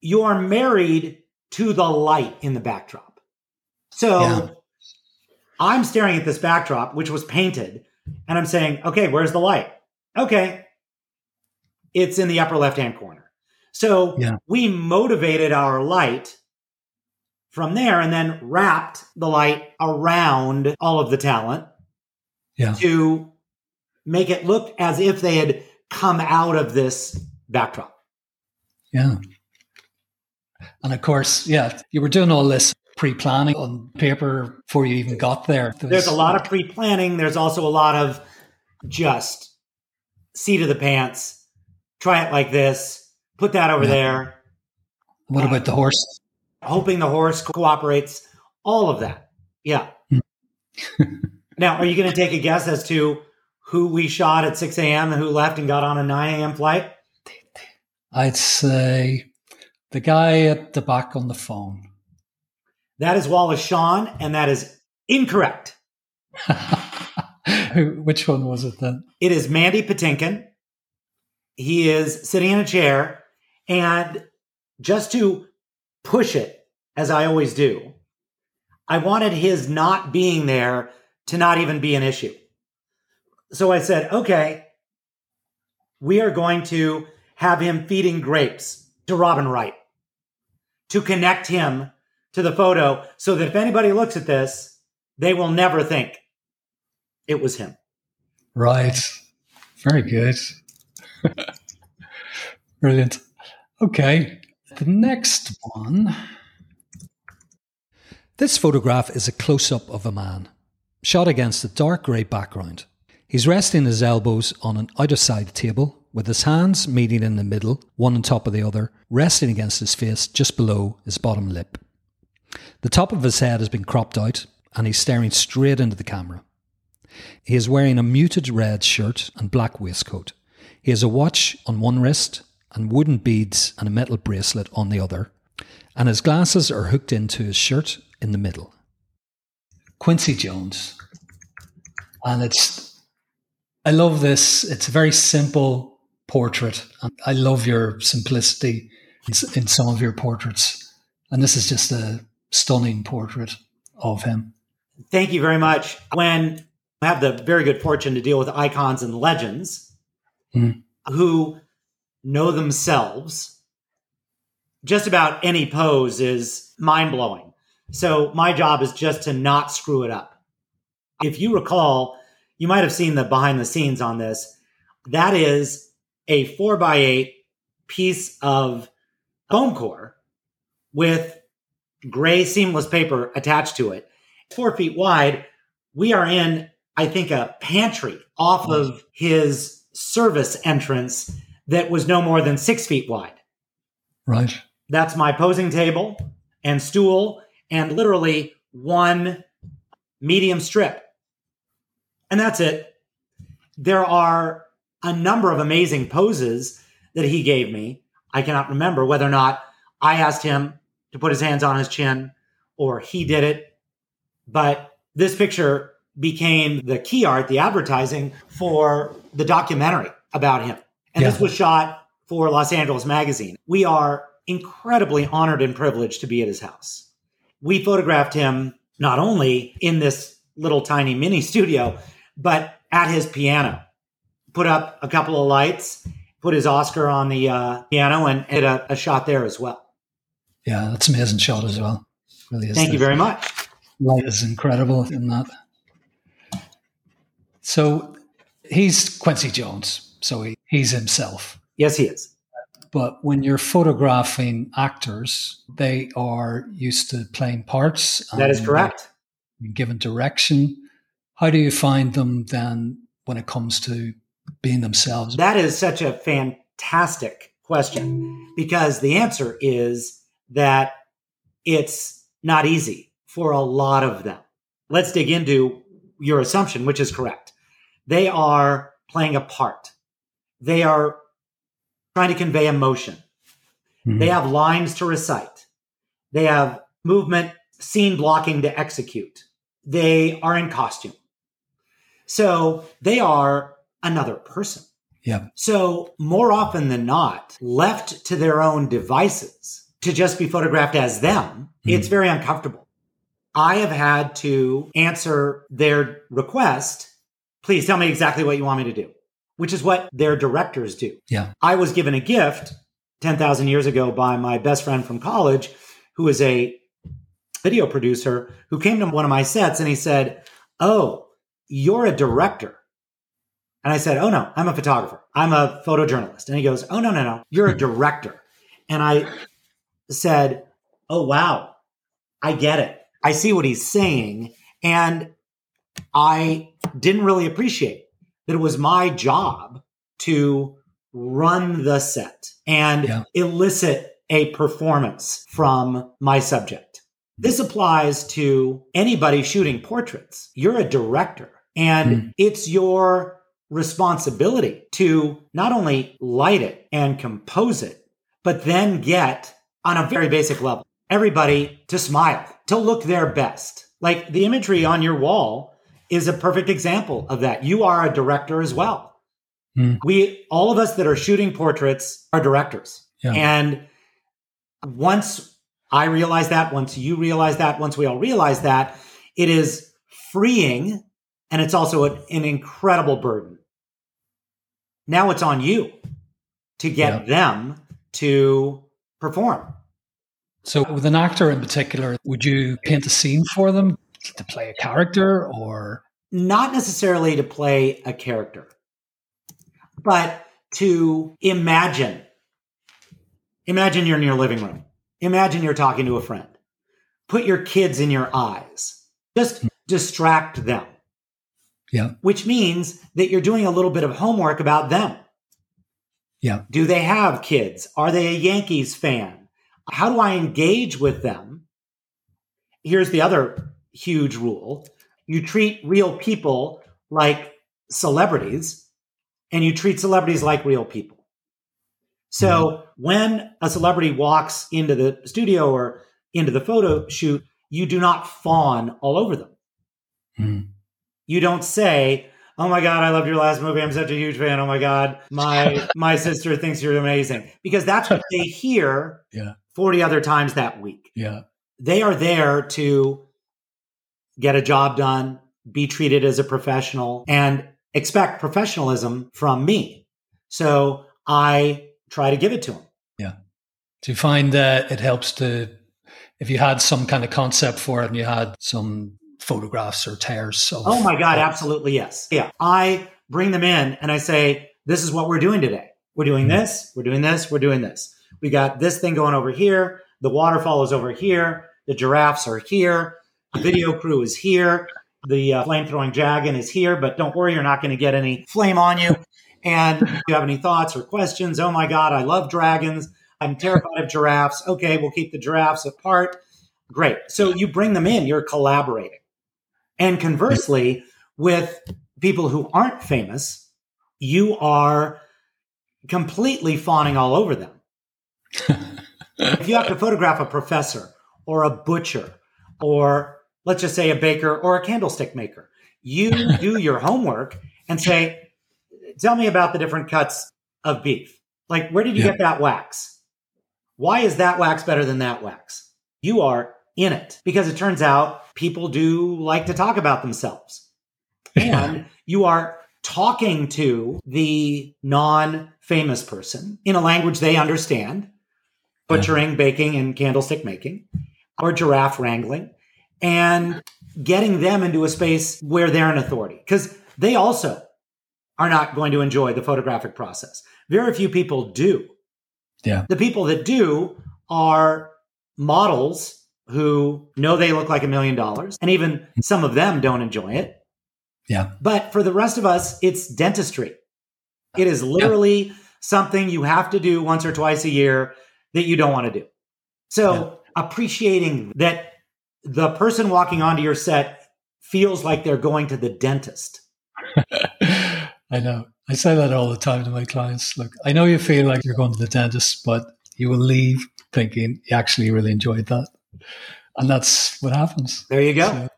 S2: you are married to the light in the backdrop. So yeah. I'm staring at this backdrop, which was painted, and I'm saying, okay, where's the light? Okay. It's in the upper left hand corner. So yeah. we motivated our light from there and then wrapped the light around all of the talent
S1: yeah.
S2: to make it look as if they had come out of this backdrop.
S1: Yeah. And of course, yeah, you were doing all this pre planning on paper before you even got there.
S2: there There's a lot of pre planning. There's also a lot of just seat of the pants, try it like this, put that over yeah. there.
S1: What uh, about the horse?
S2: Hoping the horse cooperates, all of that. Yeah. Hmm. [laughs] now, are you going to take a guess as to who we shot at 6 a.m. and who left and got on a 9 a.m. flight?
S1: I'd say the guy at the back on the phone.
S2: That is Wallace Shawn, and that is incorrect. [laughs]
S1: Which one was it then?
S2: It is Mandy Patinkin. He is sitting in a chair, and just to push it, as I always do, I wanted his not being there to not even be an issue. So I said, okay, we are going to have him feeding grapes to Robin Wright to connect him to the photo so that if anybody looks at this, they will never think it was him.
S1: Right. Very good. [laughs] Brilliant. Okay. The next one. This photograph is a close up of a man, shot against a dark grey background. He's resting his elbows on an out of sight table with his hands meeting in the middle, one on top of the other, resting against his face just below his bottom lip. The top of his head has been cropped out, and he's staring straight into the camera. He is wearing a muted red shirt and black waistcoat. He has a watch on one wrist and wooden beads and a metal bracelet on the other, and his glasses are hooked into his shirt in the middle. Quincy Jones. And it's, I love this. It's a very simple portrait. And I love your simplicity in, some of your portraits. And this is just a stunning portrait of him.
S2: Thank you very much. When I have the very good fortune to deal with icons and legends mm. who know themselves, just about any pose is mind blowing. So my job is just to not screw it up. If you recall, you might have seen the behind the scenes on this. That is a four by eight piece of foam core with gray seamless paper attached to it. Four feet wide. We are in, I think, a pantry off of his service entrance that was no more than six feet wide.
S1: Right.
S2: That's my posing table and stool and literally one medium strip. And that's it. There are a number of amazing poses that he gave me. I cannot remember whether or not I asked him to put his hands on his chin or he did it. But this picture became the key art, the advertising for the documentary about him. And yeah. this was shot for Los Angeles Magazine. We are incredibly honored and privileged to be at his house. We photographed him not only in this little tiny mini studio, but at his piano. Put up a couple of lights, put his Oscar on the uh, piano, and did a, a, shot there as well.
S1: Yeah, that's an amazing shot as well.
S2: Really is. Thank you very much.
S1: Light is incredible in that. So he's Quincy Jones. So he, he's himself.
S2: Yes, he is.
S1: But when you're photographing actors, they are used to playing parts.
S2: That is correct.
S1: Given direction. How do you find them then when it comes to being themselves?
S2: That is such a fantastic question because the answer is that it's not easy for a lot of them. Let's dig into your assumption, which is correct. They are playing a part. They are trying to convey emotion. Mm-hmm. They have lines to recite. They have movement, scene blocking to execute. They are in costume. So they are another person.
S1: Yeah.
S2: So more often than not, left to their own devices to just be photographed as them, mm-hmm. it's very uncomfortable. I have had to answer their request. Please tell me exactly what you want me to do which is what their directors do.
S1: Yeah.
S2: I was given a gift 10,000 years ago by my best friend from college, who is a video producer, who came to one of my sets and he said, Oh, you're a director. And I said, Oh, no, I'm a photographer. I'm a photojournalist. And he goes, Oh, no, no, no, you're a [laughs] director. And I said, Oh, wow, I get it. I see what he's saying. And I didn't really appreciate that it was my job to run the set and yeah. elicit a performance from my subject. This applies to anybody shooting portraits. You're a director and mm. it's your responsibility to not only light it and compose it, but then get on a very basic level everybody to smile, to look their best. Like the imagery on your wall is a perfect example of that. You are a director as well. Mm. We, all of us that are shooting portraits are directors. Yeah. And once I realize that, once you realize that, once we all realize that, it is freeing and it's also an, an incredible burden. Now it's on you to get yeah. them to perform.
S1: So, with an actor in particular, would you paint a scene for them? To play a character or?
S2: Not necessarily to play a character but to imagine. Imagine you're in your living room. Imagine you're talking to a friend. Put your kids in your eyes. Just hmm. distract them.
S1: Yeah.
S2: Which means that you're doing a little bit of homework about them.
S1: Yeah.
S2: Do they have kids? Are they a yankees fan? How do i engage with them? Here's the other huge rule. You treat real people like celebrities and you treat celebrities like real people. So mm-hmm. when a celebrity walks into the studio or into the photo shoot, you do not fawn all over them. Mm-hmm. You don't say, "Oh my god, I loved your last movie. I'm such a huge fan. Oh my god, my [laughs] my sister thinks you're amazing." Because that's what they hear [laughs]
S1: yeah.
S2: 40 other times that week.
S1: Yeah.
S2: They are there to get a job done, be treated as a professional, and expect professionalism from me. So I try to give it to them.
S1: Yeah. Do you find that it helps to, if you had some kind of concept for it and you had some photographs or tears? Of,
S2: oh my God, absolutely yes. Yeah. I bring them in and I say, this is what we're doing today. We're doing mm-hmm. this, we're doing this, we're doing this. We got this thing going over here. The waterfall is over here. The giraffes are here. The video crew is here. The uh, flame throwing dragon is here, but don't worry, you're not going to get any flame on you. And if you have any thoughts or questions, oh my God, I love dragons. I'm terrified of giraffes. Okay, we'll keep the giraffes apart. Great. So you bring them in, you're collaborating. And conversely, with people who aren't famous, you are completely fawning all over them. [laughs] if you have to photograph a professor or a butcher or let's just say a baker or a candlestick maker, you [laughs] do your homework and say, tell me about the different cuts of beef. Like, where did you yeah. get that wax? Why is that wax better than that wax? You are in it because it turns out people do like to talk about themselves. [laughs] And you are talking to the non famous person in a language they understand, butchering, yeah. baking, and candlestick making, or giraffe wrangling, and getting them into a space where they're an authority because they also are not going to enjoy the photographic process. Very few people do.
S1: Yeah.
S2: The people that do are models who know they look like a million dollars, and even some of them don't enjoy it.
S1: Yeah.
S2: But for the rest of us, it's dentistry. It is literally yeah. something you have to do once or twice a year that you don't want to do. So yeah. appreciating that the person walking onto your set feels like they're going to the dentist. [laughs]
S1: I know. I say that all the time to my clients. Look, I know you feel like you're going to the dentist, but you will leave thinking you actually really enjoyed that. And that's what happens.
S2: There you go. So,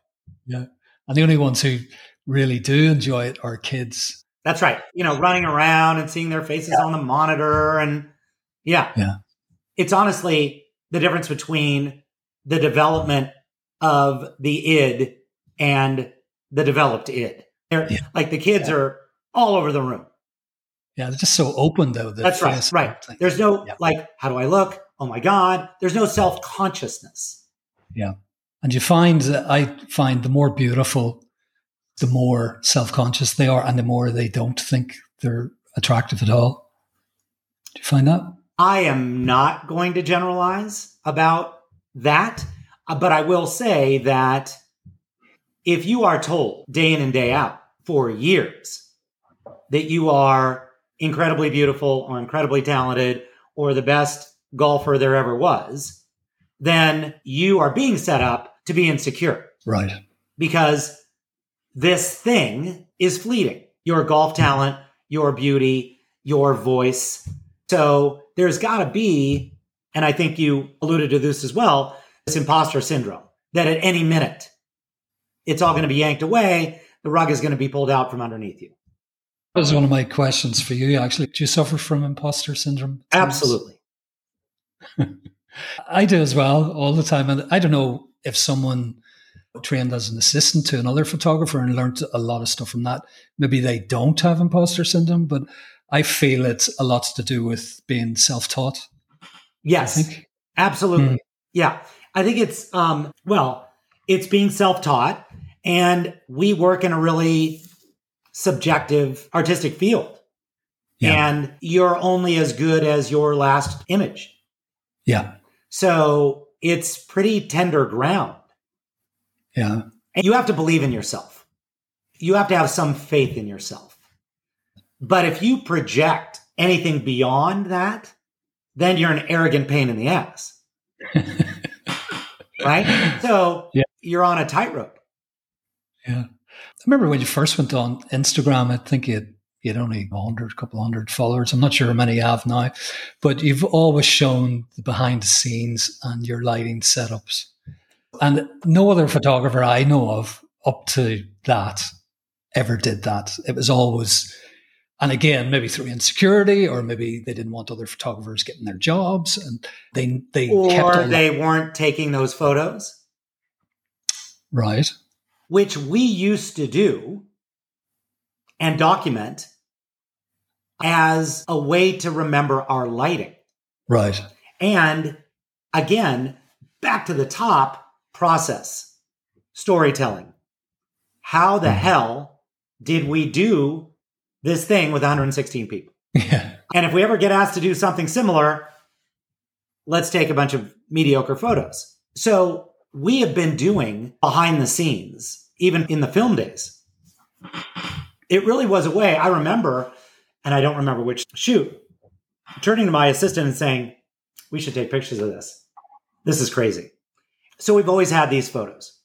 S1: yeah. And the only ones who really do enjoy it are kids.
S2: That's right. You know, running around and seeing their faces yeah. on the monitor. And yeah.
S1: Yeah.
S2: It's honestly the difference between the development of the id and the developed id. They're, yeah. Like the kids yeah. are all over the room.
S1: Yeah, they're just so open though.
S2: That's right. Right. There's no yeah. like, how do I look? Oh my God. There's no self consciousness.
S1: Yeah. And you find that I find the more beautiful, the more self conscious they are, and the more they don't think they're attractive at all. Do you find that?
S2: I am not going to generalize about that, Uh, but I will say that if you are told day in and day out for years that you are incredibly beautiful or incredibly talented or the best golfer there ever was, then you are being set up to be insecure.
S1: Right.
S2: Because this thing is fleeting your golf talent, your beauty, your voice. So there's got to be, and I think you alluded to this as well, this imposter syndrome that at any minute it's all going to be yanked away. The rug is going to be pulled out from underneath you.
S1: That was one of my questions for you, actually. Do you suffer from imposter syndrome?
S2: Absolutely. [laughs]
S1: I do as well all the time. And I don't know if someone trained as an assistant to another photographer and learned a lot of stuff from that, maybe they don't have imposter syndrome, but I feel it's a lot to do with being self taught.
S2: Yes, absolutely. Mm. Yeah. I think it's, um, well, it's being self taught, and we work in a really subjective artistic field. Yeah. And you're only as good as your last image.
S1: Yeah.
S2: So it's pretty tender ground.
S1: Yeah.
S2: And you have to believe in yourself. You have to have some faith in yourself. But if you project anything beyond that, then you're an arrogant pain in the ass. [laughs] right? [laughs] So yeah. you're on a tightrope.
S1: Yeah. I remember when you first went on Instagram, I think you had, you had only a hundred, couple hundred followers. I'm not sure how many you have now, but you've always shown the behind the scenes and your lighting setups. And no other photographer I know of up to that ever did that. It was always, and again, maybe through insecurity, or maybe they didn't want other photographers getting their jobs, and they they
S2: or they that. weren't taking those photos,
S1: right?
S2: Which we used to do and document as a way to remember our lighting,
S1: right?
S2: And again, back to the top process, storytelling. How the mm-hmm. hell did we do this thing with 116 people?
S1: Yeah.
S2: And if we ever get asked to do something similar, let's take a bunch of mediocre photos. So we have been doing behind the scenes, even in the film days. It really was a way. I remember, and I don't remember which shoot, turning to my assistant and saying, We should take pictures of this. This is crazy. So we've always had these photos.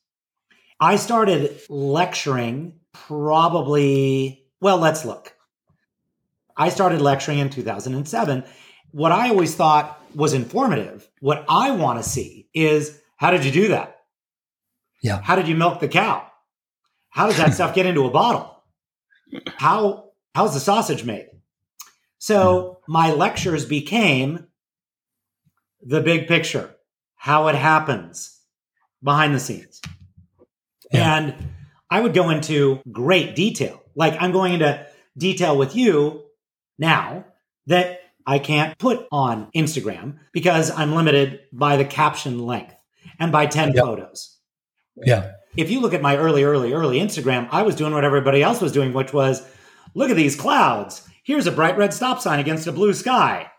S2: I started lecturing probably, well, let's look. I started lecturing in 2007. What I always thought was informative. What I want to see is how did you do that?
S1: Yeah.
S2: How did you milk the cow? How does that stuff get into a bottle? How how's the sausage made? So my lectures became the big picture, how it happens behind the scenes.
S1: Yeah.
S2: And I would go into great detail. Like I'm going into detail with you now that I can't put on Instagram because I'm limited by the caption length and by 10
S1: Yep.
S2: photos.
S1: Yeah.
S2: If you look at my early, early, early Instagram, I was doing what everybody else was doing, which was look at these clouds. Here's a bright red stop sign against a blue sky.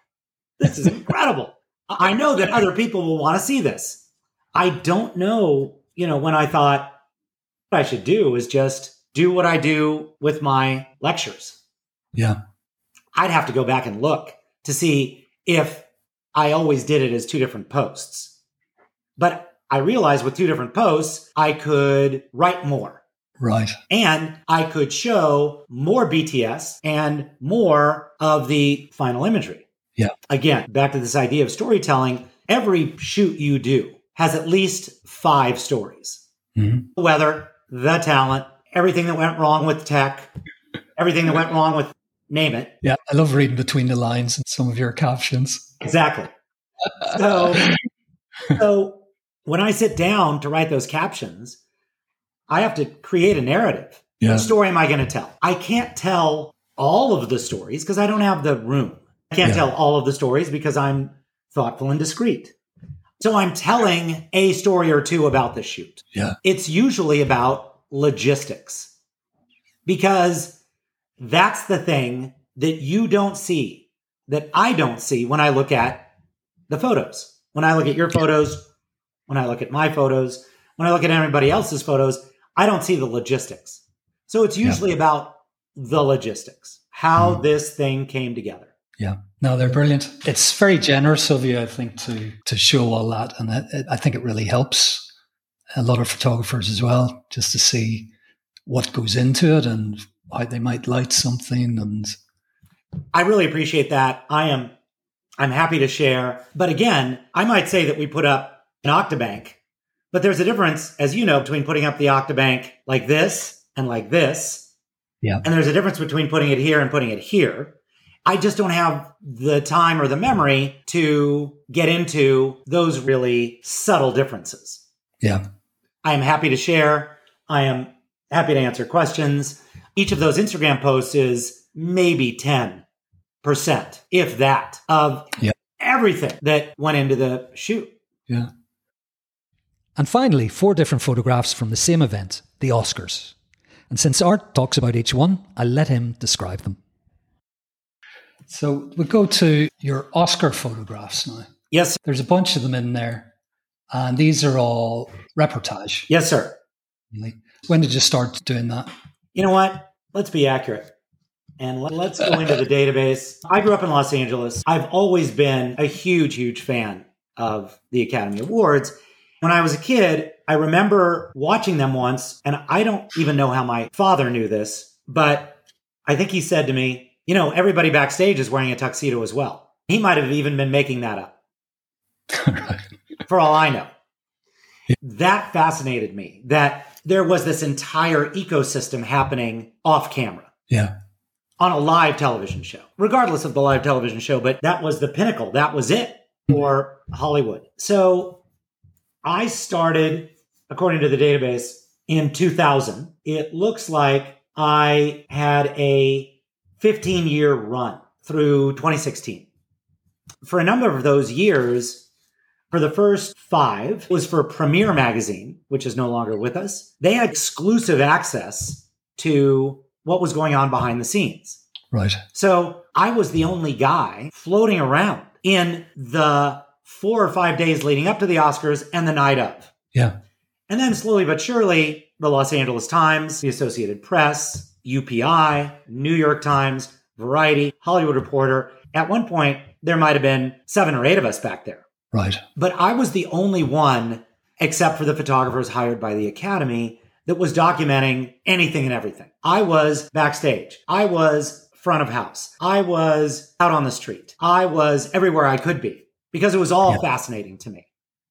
S2: This is incredible. I know that other people will want to see this. I don't know, you know, when I thought what I should do is just do what I do with my lectures.
S1: Yeah.
S2: I'd have to go back and look to see if I always did it as two different posts. But I realized with two different posts, I could write more
S1: Right.
S2: and I could show more BTS and more of the final imagery.
S1: Yeah.
S2: Again, back to this idea of storytelling, every shoot you do has at least five stories.
S1: Mhm.
S2: Weather, the talent, everything that went wrong with tech, everything that went wrong with name it.
S1: Yeah. I love reading between the lines in some of your captions.
S2: Exactly. So, [laughs] so when I sit down to write those captions, I have to create a narrative.
S1: Yeah.
S2: What story am I going to tell? I can't tell all of the stories because I don't have the room. I can't
S1: Yeah.
S2: tell all of the stories because I'm thoughtful and discreet. So I'm telling a story or two about the shoot.
S1: Yeah.
S2: It's usually about logistics because that's the thing that you don't see, that I don't see when I look at the photos. When I look at your photos, when I look at my photos, when I look at everybody else's photos, I don't see the logistics. So it's
S1: Yeah.
S2: usually about the logistics, how
S1: Mhm.
S2: this thing came together.
S1: Yeah, no, they're brilliant. It's very generous of you, I think, to to show all that, and it, it- I think it really helps a lot of photographers as well, just to see what goes into it and how they might light something. And
S2: I really appreciate that. I am I'm happy to share. But again, I might say that we put up an Octabank, but there's a difference, as you know, between putting up the Octabank like this and like this.
S1: Yeah.
S2: And there's a difference between putting it here and putting it here. I just don't have the time or the memory to get into those really subtle differences.
S1: yeah,
S2: I am happy to share. I am happy to answer questions. Each of those Instagram posts is maybe 10%, if that, of
S1: Yeah.
S2: everything that went into the shoot.
S1: yeah. And finally, four different photographs from the same event, the Oscars. And since Art talks about each one, I'll let him describe them. So we go to your Oscar photographs now.
S2: Yes,
S1: There's a bunch of them in there, and these are all reportage.
S2: yes, sir.
S1: Really. When did you start doing that?
S2: You know what? Let's be accurate. And let's go into the [laughs] database. I grew up in Los Angeles. I've always been a huge, huge fan of the Academy Awards. When I was a kid, I remember watching them once, and I don't even know how my father knew this, but I think he said to me, You know, everybody backstage is wearing a tuxedo as well. He might have even been making that up
S1: right. [laughs]
S2: for all I know. That fascinated me that there was this entire ecosystem happening off camera
S1: Yeah.
S2: on a live television show, regardless of the live television show, but that was the pinnacle. That was it mm-hmm. for Hollywood. So I started, according to the database, in 2000. It looks like I had a 15 year run through 2016. For a number of those years, for the first five was for Premiere Magazine, which is no longer with us. They had exclusive access to what was going on behind the scenes.
S1: Right.
S2: So I was the only guy floating around in the four or five days leading up to the Oscars and the night of.
S1: Yeah.
S2: And then slowly but surely, the Los Angeles Times, the Associated Press, UPI, New York Times, Variety, Hollywood Reporter. At one point, there might have been seven or eight of us back there.
S1: Right.
S2: But I was the only one, except for the photographers hired by the Academy, that was documenting anything and everything. I was backstage. I was front of house. I was out on the street. I was everywhere I could be. because it was all
S1: Yeah.
S2: fascinating to me.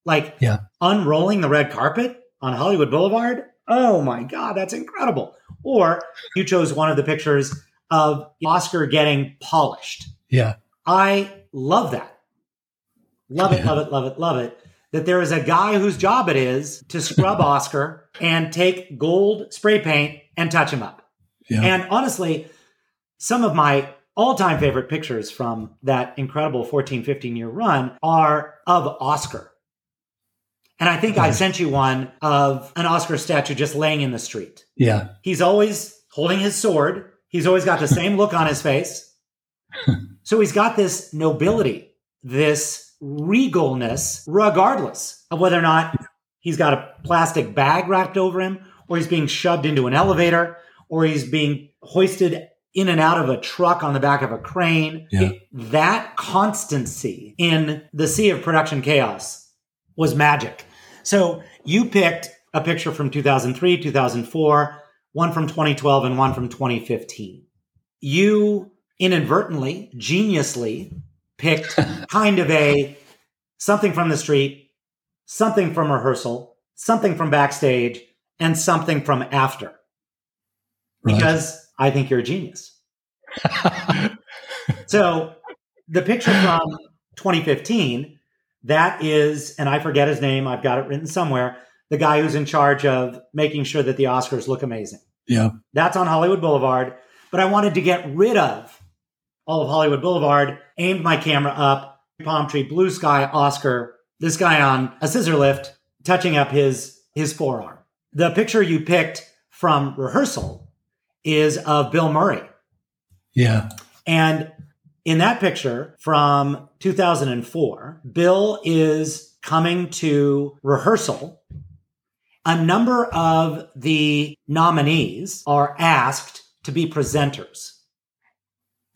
S2: Like
S1: Yeah.
S2: unrolling the red carpet on Hollywood Boulevard. Oh my God, that's incredible. Or you chose one of the pictures of Oscar getting polished.
S1: Yeah.
S2: I love that. Love it,
S1: Yeah.
S2: love it, love it, love it. That there is a guy whose job it is to scrub [laughs] Oscar and take gold spray paint and touch him up.
S1: Yeah.
S2: And honestly, some of my all time favorite pictures from that incredible 14, 15 year run are of Oscar. And I think I sent you one of an Oscar statue just laying in the street.
S1: yeah.
S2: He's always holding his sword. He's always got the same look on his face. [laughs] So he's got this nobility, this regalness, regardless of whether or not he's got a plastic bag wrapped over him, or he's being shoved into an elevator, or he's being hoisted in and out of a truck on the back of a crane.
S1: Yeah.
S2: It- that constancy in the sea of production chaos was magic. So you picked a picture from 2003, 2004, one from 2012, and one from 2015. You inadvertently, geniusly picked [laughs] kind of a something from the street, something from rehearsal, something from backstage, and something from after.
S1: Right.
S2: Because I think you're a genius. [laughs] So the picture from 2015, that is, and I forget his name, I've got it written somewhere, the guy who's in charge of making sure that the Oscars look amazing.
S1: yeah.
S2: That's on Hollywood Boulevard. But I wanted to get rid of all of Hollywood Boulevard, aimed my camera up, palm tree, blue sky, Oscar, this guy on a scissor lift, touching up his his forearm. The picture you picked from rehearsal is of Bill Murray.
S1: Yeah.
S2: And in that picture from 2004, Bill is coming to rehearsal. A number of the nominees are asked to be presenters.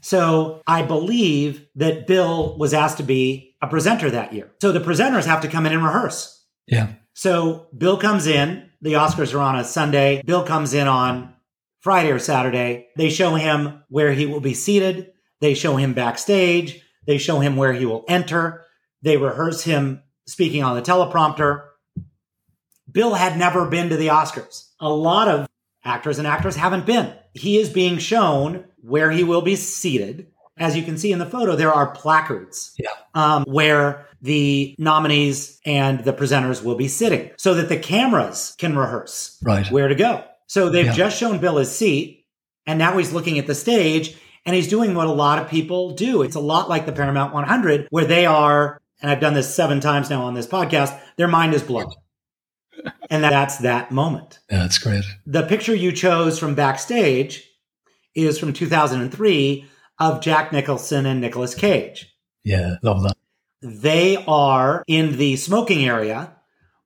S2: So I believe that Bill was asked to be a presenter that year. So the presenters have to come in and rehearse.
S1: Yeah.
S2: So Bill comes in. The Oscars are on a Sunday. Bill comes in on Friday or Saturday. They show him where he will be seated. They show him backstage. They show him where he will enter. They rehearse him speaking on the teleprompter. Bill had never been to the Oscars. A lot of actors and actors haven't been. He is being shown where he will be seated. As you can see in the photo, there are placards
S1: Yeah.
S2: um, where the nominees and the presenters will be sitting so that the cameras can rehearse
S1: Right.
S2: where to go. So they've
S1: Yeah.
S2: just shown Bill his seat, and now he's looking at the stage and he's doing what a lot of people do. It's a lot like the Paramount 100, where they are, and I've done this seven times now on this podcast, their mind is blown. [laughs] and that's that moment.
S1: Yeah, that's great.
S2: The picture you chose from backstage is from 2003 of Jack Nicholson and Nicolas Cage.
S1: Yeah. Love that.
S2: They are in the smoking area,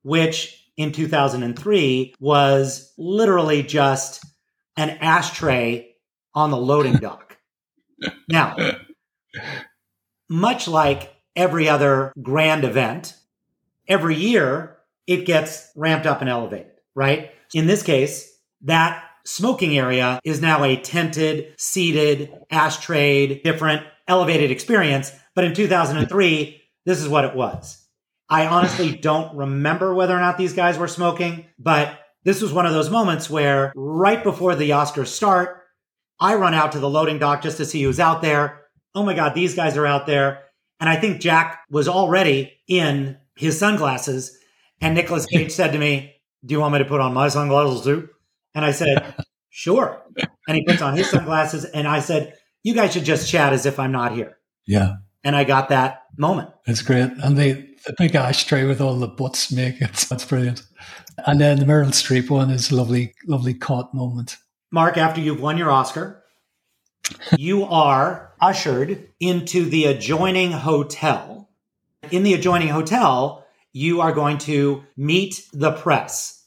S2: which in 2003 was literally just an ashtray on the loading dock. Now, much like every other grand event, every year it gets ramped up and elevated, right? In this case, that smoking area is now a tented, seated, ashtray, different, elevated experience. But in 2003, this is what it was. I honestly don't remember whether or not these guys were smoking, but this was one of those moments where right before the Oscars start, I run out to the loading dock just to see who's out there. Oh my God, these guys are out there. And I think Jack was already in his sunglasses. And Nicolas Cage said to me, Do you want me to put on my sunglasses too? And I said, [laughs] Sure. And he puts on his sunglasses. And I said, You guys should just chat as if I'm not here.
S1: Yeah.
S2: And I got that moment.
S1: It's great. And the, the big ashtray with all the butts make it. [laughs] That's brilliant. And then the Meryl Streep one is a lovely, lovely caught moment.
S2: Mark, after you've won your Oscar, you are ushered into the adjoining hotel. In the adjoining hotel, you are going to meet the press.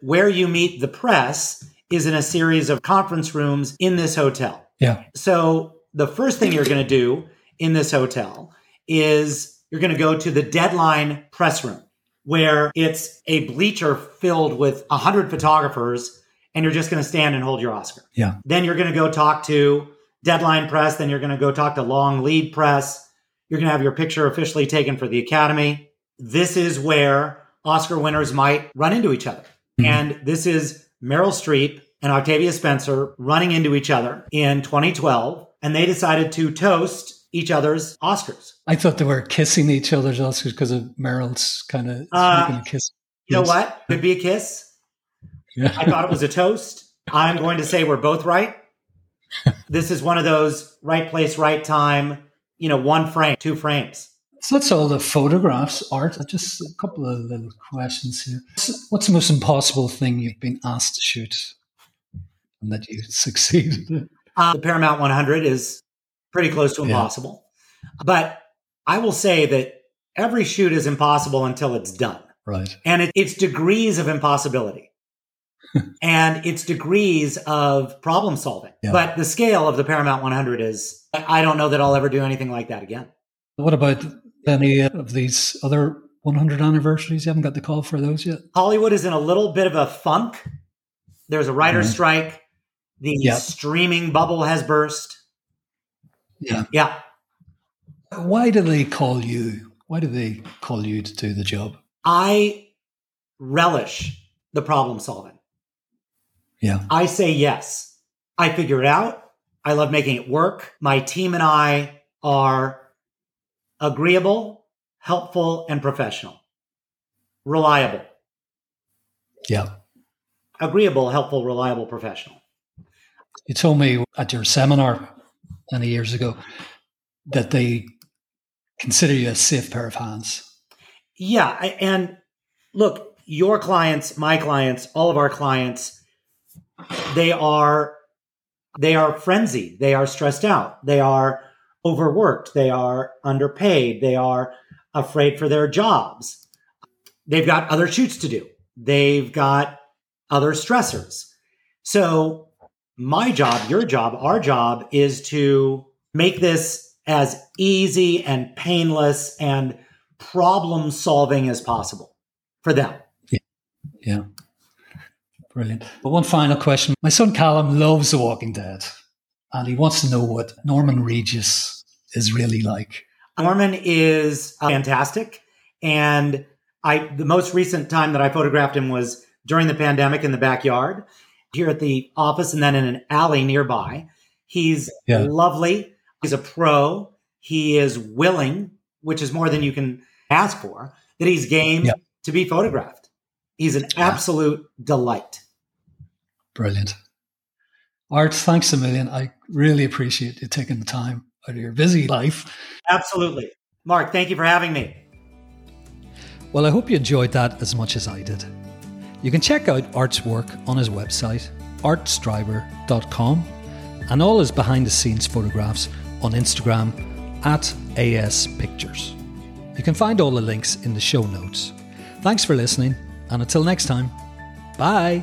S2: Where you meet the press is in a series of conference rooms in this hotel.
S1: Yeah.
S2: So, the first thing you're going to do in this hotel is you're going to go to the deadline press room where it's a bleacher filled with 100 photographers and you're just going to stand and hold your Oscar.
S1: Yeah.
S2: Then you're going to go talk to deadline press. Then you're going to go talk to long lead press. You're going to have your picture officially taken for the Academy. This is where Oscar winners might run into each other. Mm-hmm. And this is Meryl Streep and Octavia Spencer running into each other in 2012. And they decided to toast each other's Oscars.
S1: I thought they were kissing each other's Oscars because of Meryl's kind of uh,
S2: kiss. You know what? Could be a kiss. I thought it was a toast. I'm going to say we're both right. [laughs] this is one of those right place, right time, you know, one frame, two frames.
S1: So that's all the photographs, Art. Just a couple of little questions here. What's the most impossible thing you've been asked to shoot and that you [laughs] succeeded?
S2: Uh, the Paramount 100 is pretty close to impossible. Yeah. But I will say that every shoot is impossible until it's done.
S1: Right.
S2: And it, it's degrees of impossibility. And it's degrees of problem solving. Yeah. But the scale of the Paramount 100 is, I don't know that I'll ever do anything like that again.
S1: What about any of these other 100 anniversaries? You haven't got the call for those yet?
S2: Hollywood is in a little bit of a funk. There's a writer's mm-hmm. strike. The yep. streaming bubble has burst.
S1: Yeah.
S2: Yeah.
S1: Why do they call you? Why do they call you to do the job?
S2: I relish the problem solving.
S1: Yeah.
S2: I say yes. I figure it out. I love making it work. My team and I are agreeable, helpful, and professional. Reliable.
S1: Yeah.
S2: Agreeable, helpful, reliable, professional.
S1: You told me at your seminar many years ago that they consider you a safe pair of hands.
S2: Yeah. And look, your clients, my clients, all of our clients, they are they are frenzied. They are stressed out. They are overworked. They are underpaid. They are afraid for their jobs. They've got other shoots to do. They've got other stressors. So my job, your job, our job is to make this as easy and painless and problem solving as possible for them.
S1: Yeah. Yeah. Brilliant. But one final question. My son Callum loves The Walking Dead and he wants to know what Norman Reedus is really like.
S2: Norman is fantastic. And I the most recent time that I photographed him was during the pandemic in the backyard here at the office and then in an alley nearby. He's yeah. lovely. He's a pro. He is willing, which is more than you can ask for, that he's game yeah. to be photographed. He's an absolute delight.
S1: Brilliant. Art, thanks a million. I really appreciate you taking the time out of your busy life.
S2: Absolutely. Mark, thank you for having me.
S1: Well, I hope you enjoyed that as much as I did. You can check out Art's work on his website, artstreiber.com, and all his behind the scenes photographs on Instagram at AS Pictures. You can find all the links in the show notes. Thanks for listening, and until next time, bye.